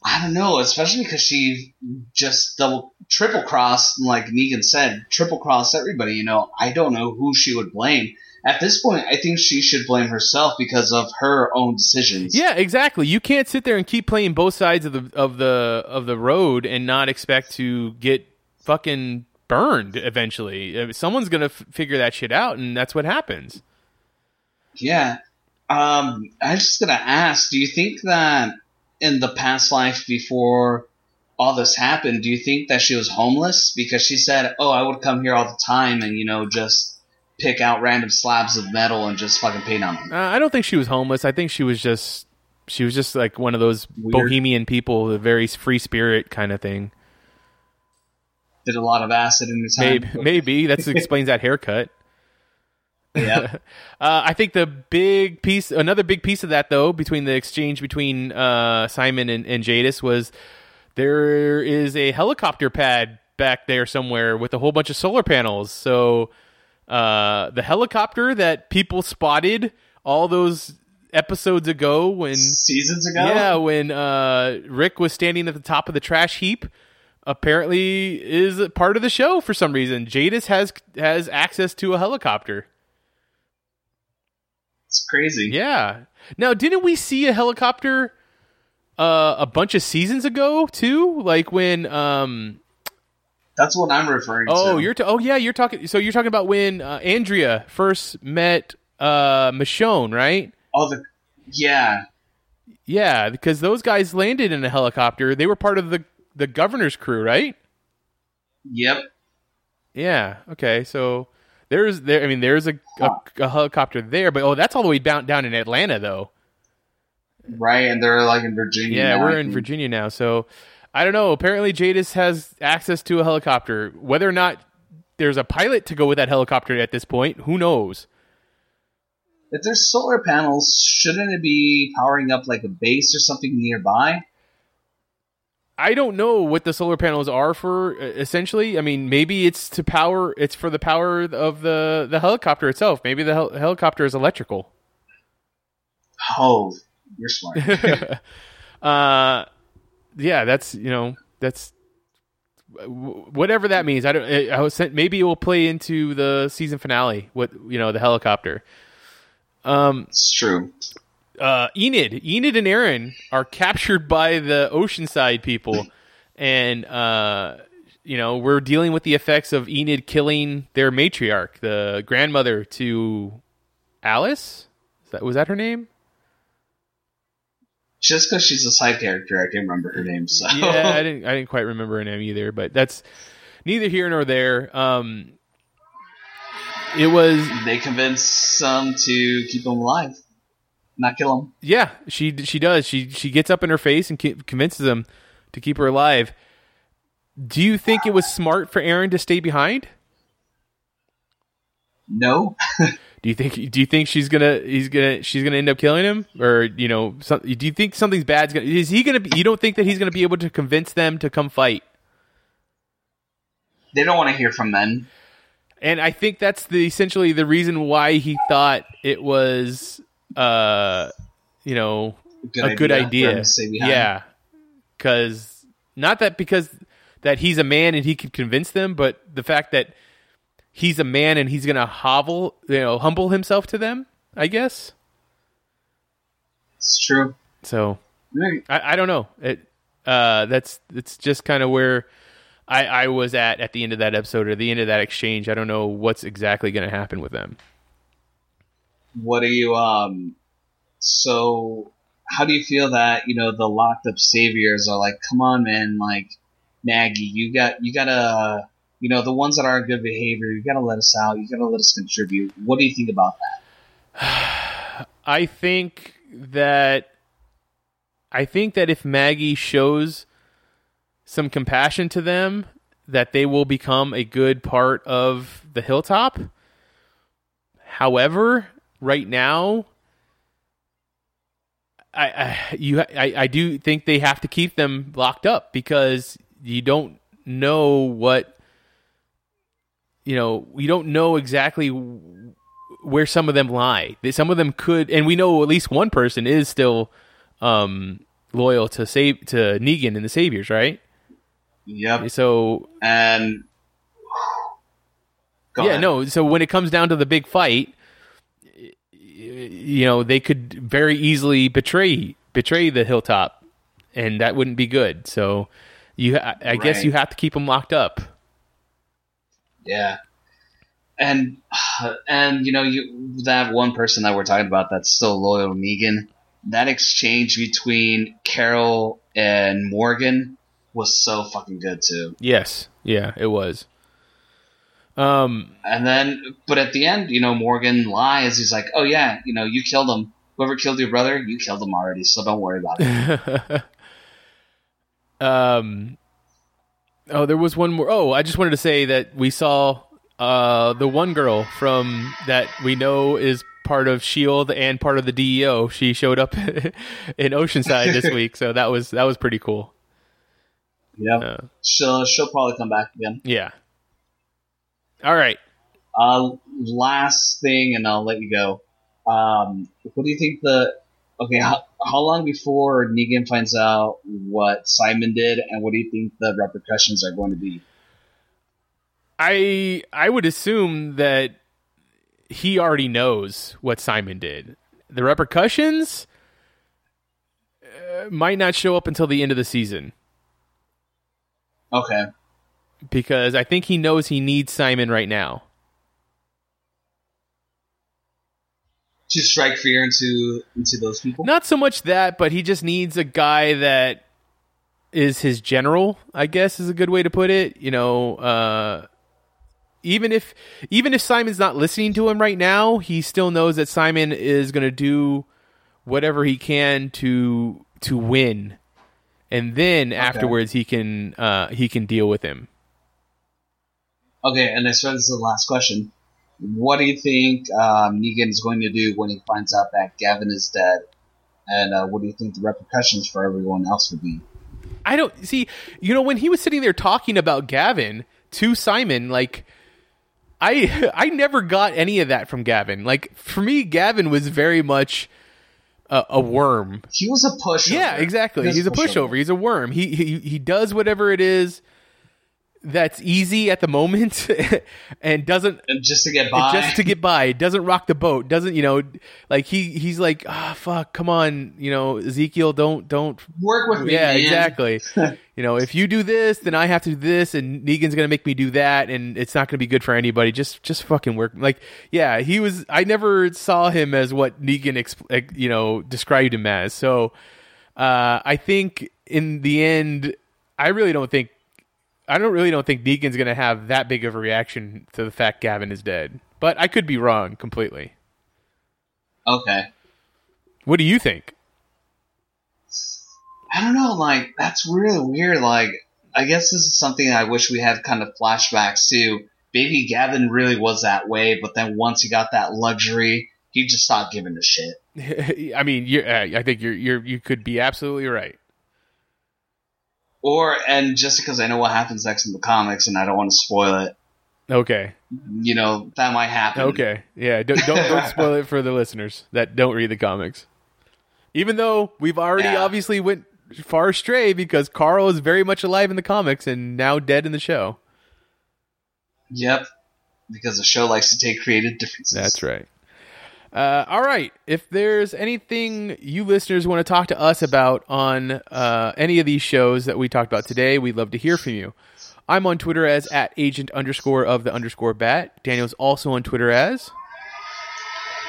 I don't know, especially because she just double, triple crossed, like Negan said, triple crossed everybody. You know, I don't know who she would blame. At this point, I think she should blame herself because of her own decisions. Yeah, exactly. You can't sit there and keep playing both sides of the of the of the road and not expect to get fucking burned eventually. Uh, Someone's gonna f- figure that shit out, and that's what happens. Yeah. Um, I was just gonna ask, do you think that in the past life before all this happened, do you think that she was homeless? Because she said, oh, I would come here all the time and, you know, just pick out random slabs of metal and just fucking paint on them. Uh, I don't think she was homeless. I think she was just she was just like one of those bohemian people, the very free spirit kind of thing. Did a lot of acid in her time. Maybe, maybe that explains that haircut. Yeah. [LAUGHS] Uh, I think the big piece, another big piece of that though, between the exchange between uh, Simon and, and Jadis was there is a helicopter pad back there somewhere with a whole bunch of solar panels. So uh, the helicopter that people spotted all those episodes ago when seasons ago, yeah, when uh, Rick was standing at the top of the trash heap. Apparently, is a part of the show for some reason. Jadis has has access to a helicopter. It's crazy. Yeah. Now, didn't we see a helicopter uh, a bunch of seasons ago too? Like when um That's what I'm referring Oh, to. you're ta- Oh, yeah, you're talking so you're talking about when uh, Andrea first met uh Michonne, right? Oh, the yeah. Yeah, because those guys landed in a helicopter. They were part of the the governor's crew, right? Yep. Yeah. Okay. So there's there. I mean, there's a, a, a helicopter there, but oh, that's all the way down down in Atlanta, though. Right, and they're like in Virginia. Yeah, now, we're in. Virginia now, so I don't know. Apparently, Jadis has access to a helicopter. Whether or not there's a pilot to go with that helicopter at this point, who knows? If there's solar panels, shouldn't it be powering up like a base or something nearby? I don't know what the solar panels are for. Essentially, I mean, maybe it's to power. It's for the power of the the helicopter itself. Maybe the hel- helicopter is electrical. Oh, you're smart. [LAUGHS] [LAUGHS] uh, yeah, that's you know that's whatever that means. I don't. I I was sent, maybe it will play into the season finale. What you know, the helicopter. Um, it's true. Uh, Enid, Enid, and Aaron are captured by the Oceanside people, [LAUGHS] and uh, you know we're dealing with the effects of Enid killing their matriarch, the grandmother to Alice. Is that was that her name? Just because she's a side character, I can't remember her name. So yeah, I didn't. I didn't quite remember her name either, but that's neither here nor there. Um, it was they convince some to keep him alive, not kill him. yeah. She she does. She she gets up in her face and ki- convinces them to keep her alive. Do you think it was smart for Aaron to stay behind? No. [LAUGHS] Do you think? Do you think she's gonna? He's gonna. She's gonna end up killing him, or you know? Some, do you think something's bad's gonna? Is he gonna? Be, you don't think that he's gonna be able to convince them to come fight? They don't want to hear from men. And I think that's the essentially the reason why he thought it was, uh, you know, Good a good idea for idea. him to stay behind. Yeah, because not that because that he's a man and he can convince them, but the fact that he's a man and he's gonna hovel, you know, humble himself to them. I guess. It's true. So Right. I, I don't know. It uh, that's it's just kind of where I, I was at at the end of that episode or the end of that exchange. I don't know what's exactly going to happen with them. What are you um? So, how do you feel that you know the locked up saviors are like? Come on, man! Like Maggie, you got you gotta you know the ones that are in good behavior. You gotta let us out. You gotta let us contribute. What do you think about that? [SIGHS] I think that I think that if Maggie shows some compassion to them, that they will become a good part of the hilltop. However, right now, I, I you I, I do think they have to keep them locked up because you don't know what you know we don't know exactly where some of them lie. Some of them could, and we know at least one person is still, um, loyal to save to Negan and the Saviors, right? Yep. So And yeah, ahead. no. So when it comes down to the big fight, you know, they could very easily betray betray the hilltop, and that wouldn't be good. So you, I, I guess you have to keep them locked up. Yeah. And [SIGHS] and you know you that one person that we're talking about that's so loyal to Negan. That exchange between Carol and Morgan was so fucking good too. Yes, yeah, it was. Um, And then, but at the end, you know, Morgan lies. He's like, "Oh yeah, you know, you killed him. Whoever killed your brother, you killed him already. So don't worry about it." [LAUGHS] um, oh, there was one more. Oh, I just wanted to say that we saw uh the one girl from that we know is part of Shield and part of the DEO. She showed up [LAUGHS] in Oceanside this [LAUGHS] week, so that was that was pretty cool. yeah, Uh, she'll she'll probably come back again. yeah. All right. Uh, last thing, and I'll let you go. Um, what do you think the? Okay, how, how long before Negan finds out what Simon did, and what do you think the repercussions are going to be? I I would assume that he already knows what Simon did. The repercussions uh, might not show up until the end of the season Okay, because I think he knows he needs Simon right now. To strike fear into into those people. Not so much that, but he just needs a guy that is his general, I guess is a good way to put it. You know, uh even if even if Simon's not listening to him right now, he still knows that Simon is going to do whatever he can to to win. And then afterwards he can uh he can deal with him. Okay, and I swear this is the last question. What do you think um, Negan is going to do when he finds out that Gavin is dead? And uh, what do you think the repercussions for everyone else would be? I don't see. You know, when he was sitting there talking about Gavin to Simon, like I [LAUGHS] I never got any of that from Gavin. Like for me, Gavin was very much a, a worm. He was a pushover. Yeah, exactly. He He's a pushover. He's a worm. He he he does whatever it is that's easy at the moment [LAUGHS] and doesn't And just to get by. just to get by. Doesn't rock the boat. Doesn't you know like he he's like ah fuck come on you know ezekiel don't don't Work with me, yeah man. exactly. [LAUGHS] You know if you do this then i have to do this and negan's gonna make me do that and it's not gonna be good for anybody. Just just fucking work. Like yeah he was i never saw him as what negan exp- you know described him as. So uh i think in the end i really don't think I don't really don't think Negan's gonna have that big of a reaction to the fact Gavin is dead, but I could be wrong completely. Okay. What do you think? I don't know, like, that's really weird. Like, I guess this is something I wish we had kind of flashbacks to. Baby Gavin really was that way, but then once he got that luxury, he just stopped giving a shit. [LAUGHS] I mean, you're, uh, I think you're you're you could be absolutely right. Or, and just because I know what happens next in the comics and I don't want to spoil it, Okay, you know, that might happen. okay, yeah. Don't don't, don't [LAUGHS] spoil it for the listeners that don't read the comics. Even though we've already Yeah. obviously went far astray because Carl is very much alive in the comics and now dead in the show. Yep. Because the show likes to take creative differences. That's right. Uh, all right. If there's anything you listeners want to talk to us about on uh, any of these shows that we talked about today, we'd love to hear from you. I'm on Twitter as at agent underscore of the underscore bat. Daniel's also on Twitter as.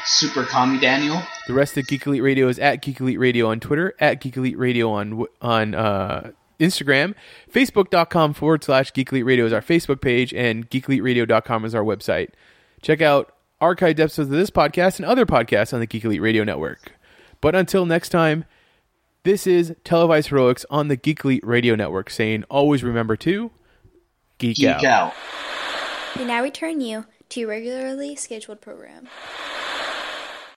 Super Commie Daniel. The rest of Geek Elite Radio is at Geek Elite Radio on Twitter, at Geek Elite Radio on on uh, Instagram, Facebook.com forward slash Geek Elite Radio is our Facebook page, and GeekEliteRadio.com is our website. Check out archived episodes of this podcast and other podcasts on the Geek Elite Radio Network. But until next time, this is Televised Heroics on the Geek Elite Radio Network saying always remember to geek, Geek out. out. We now return you to your regularly scheduled program.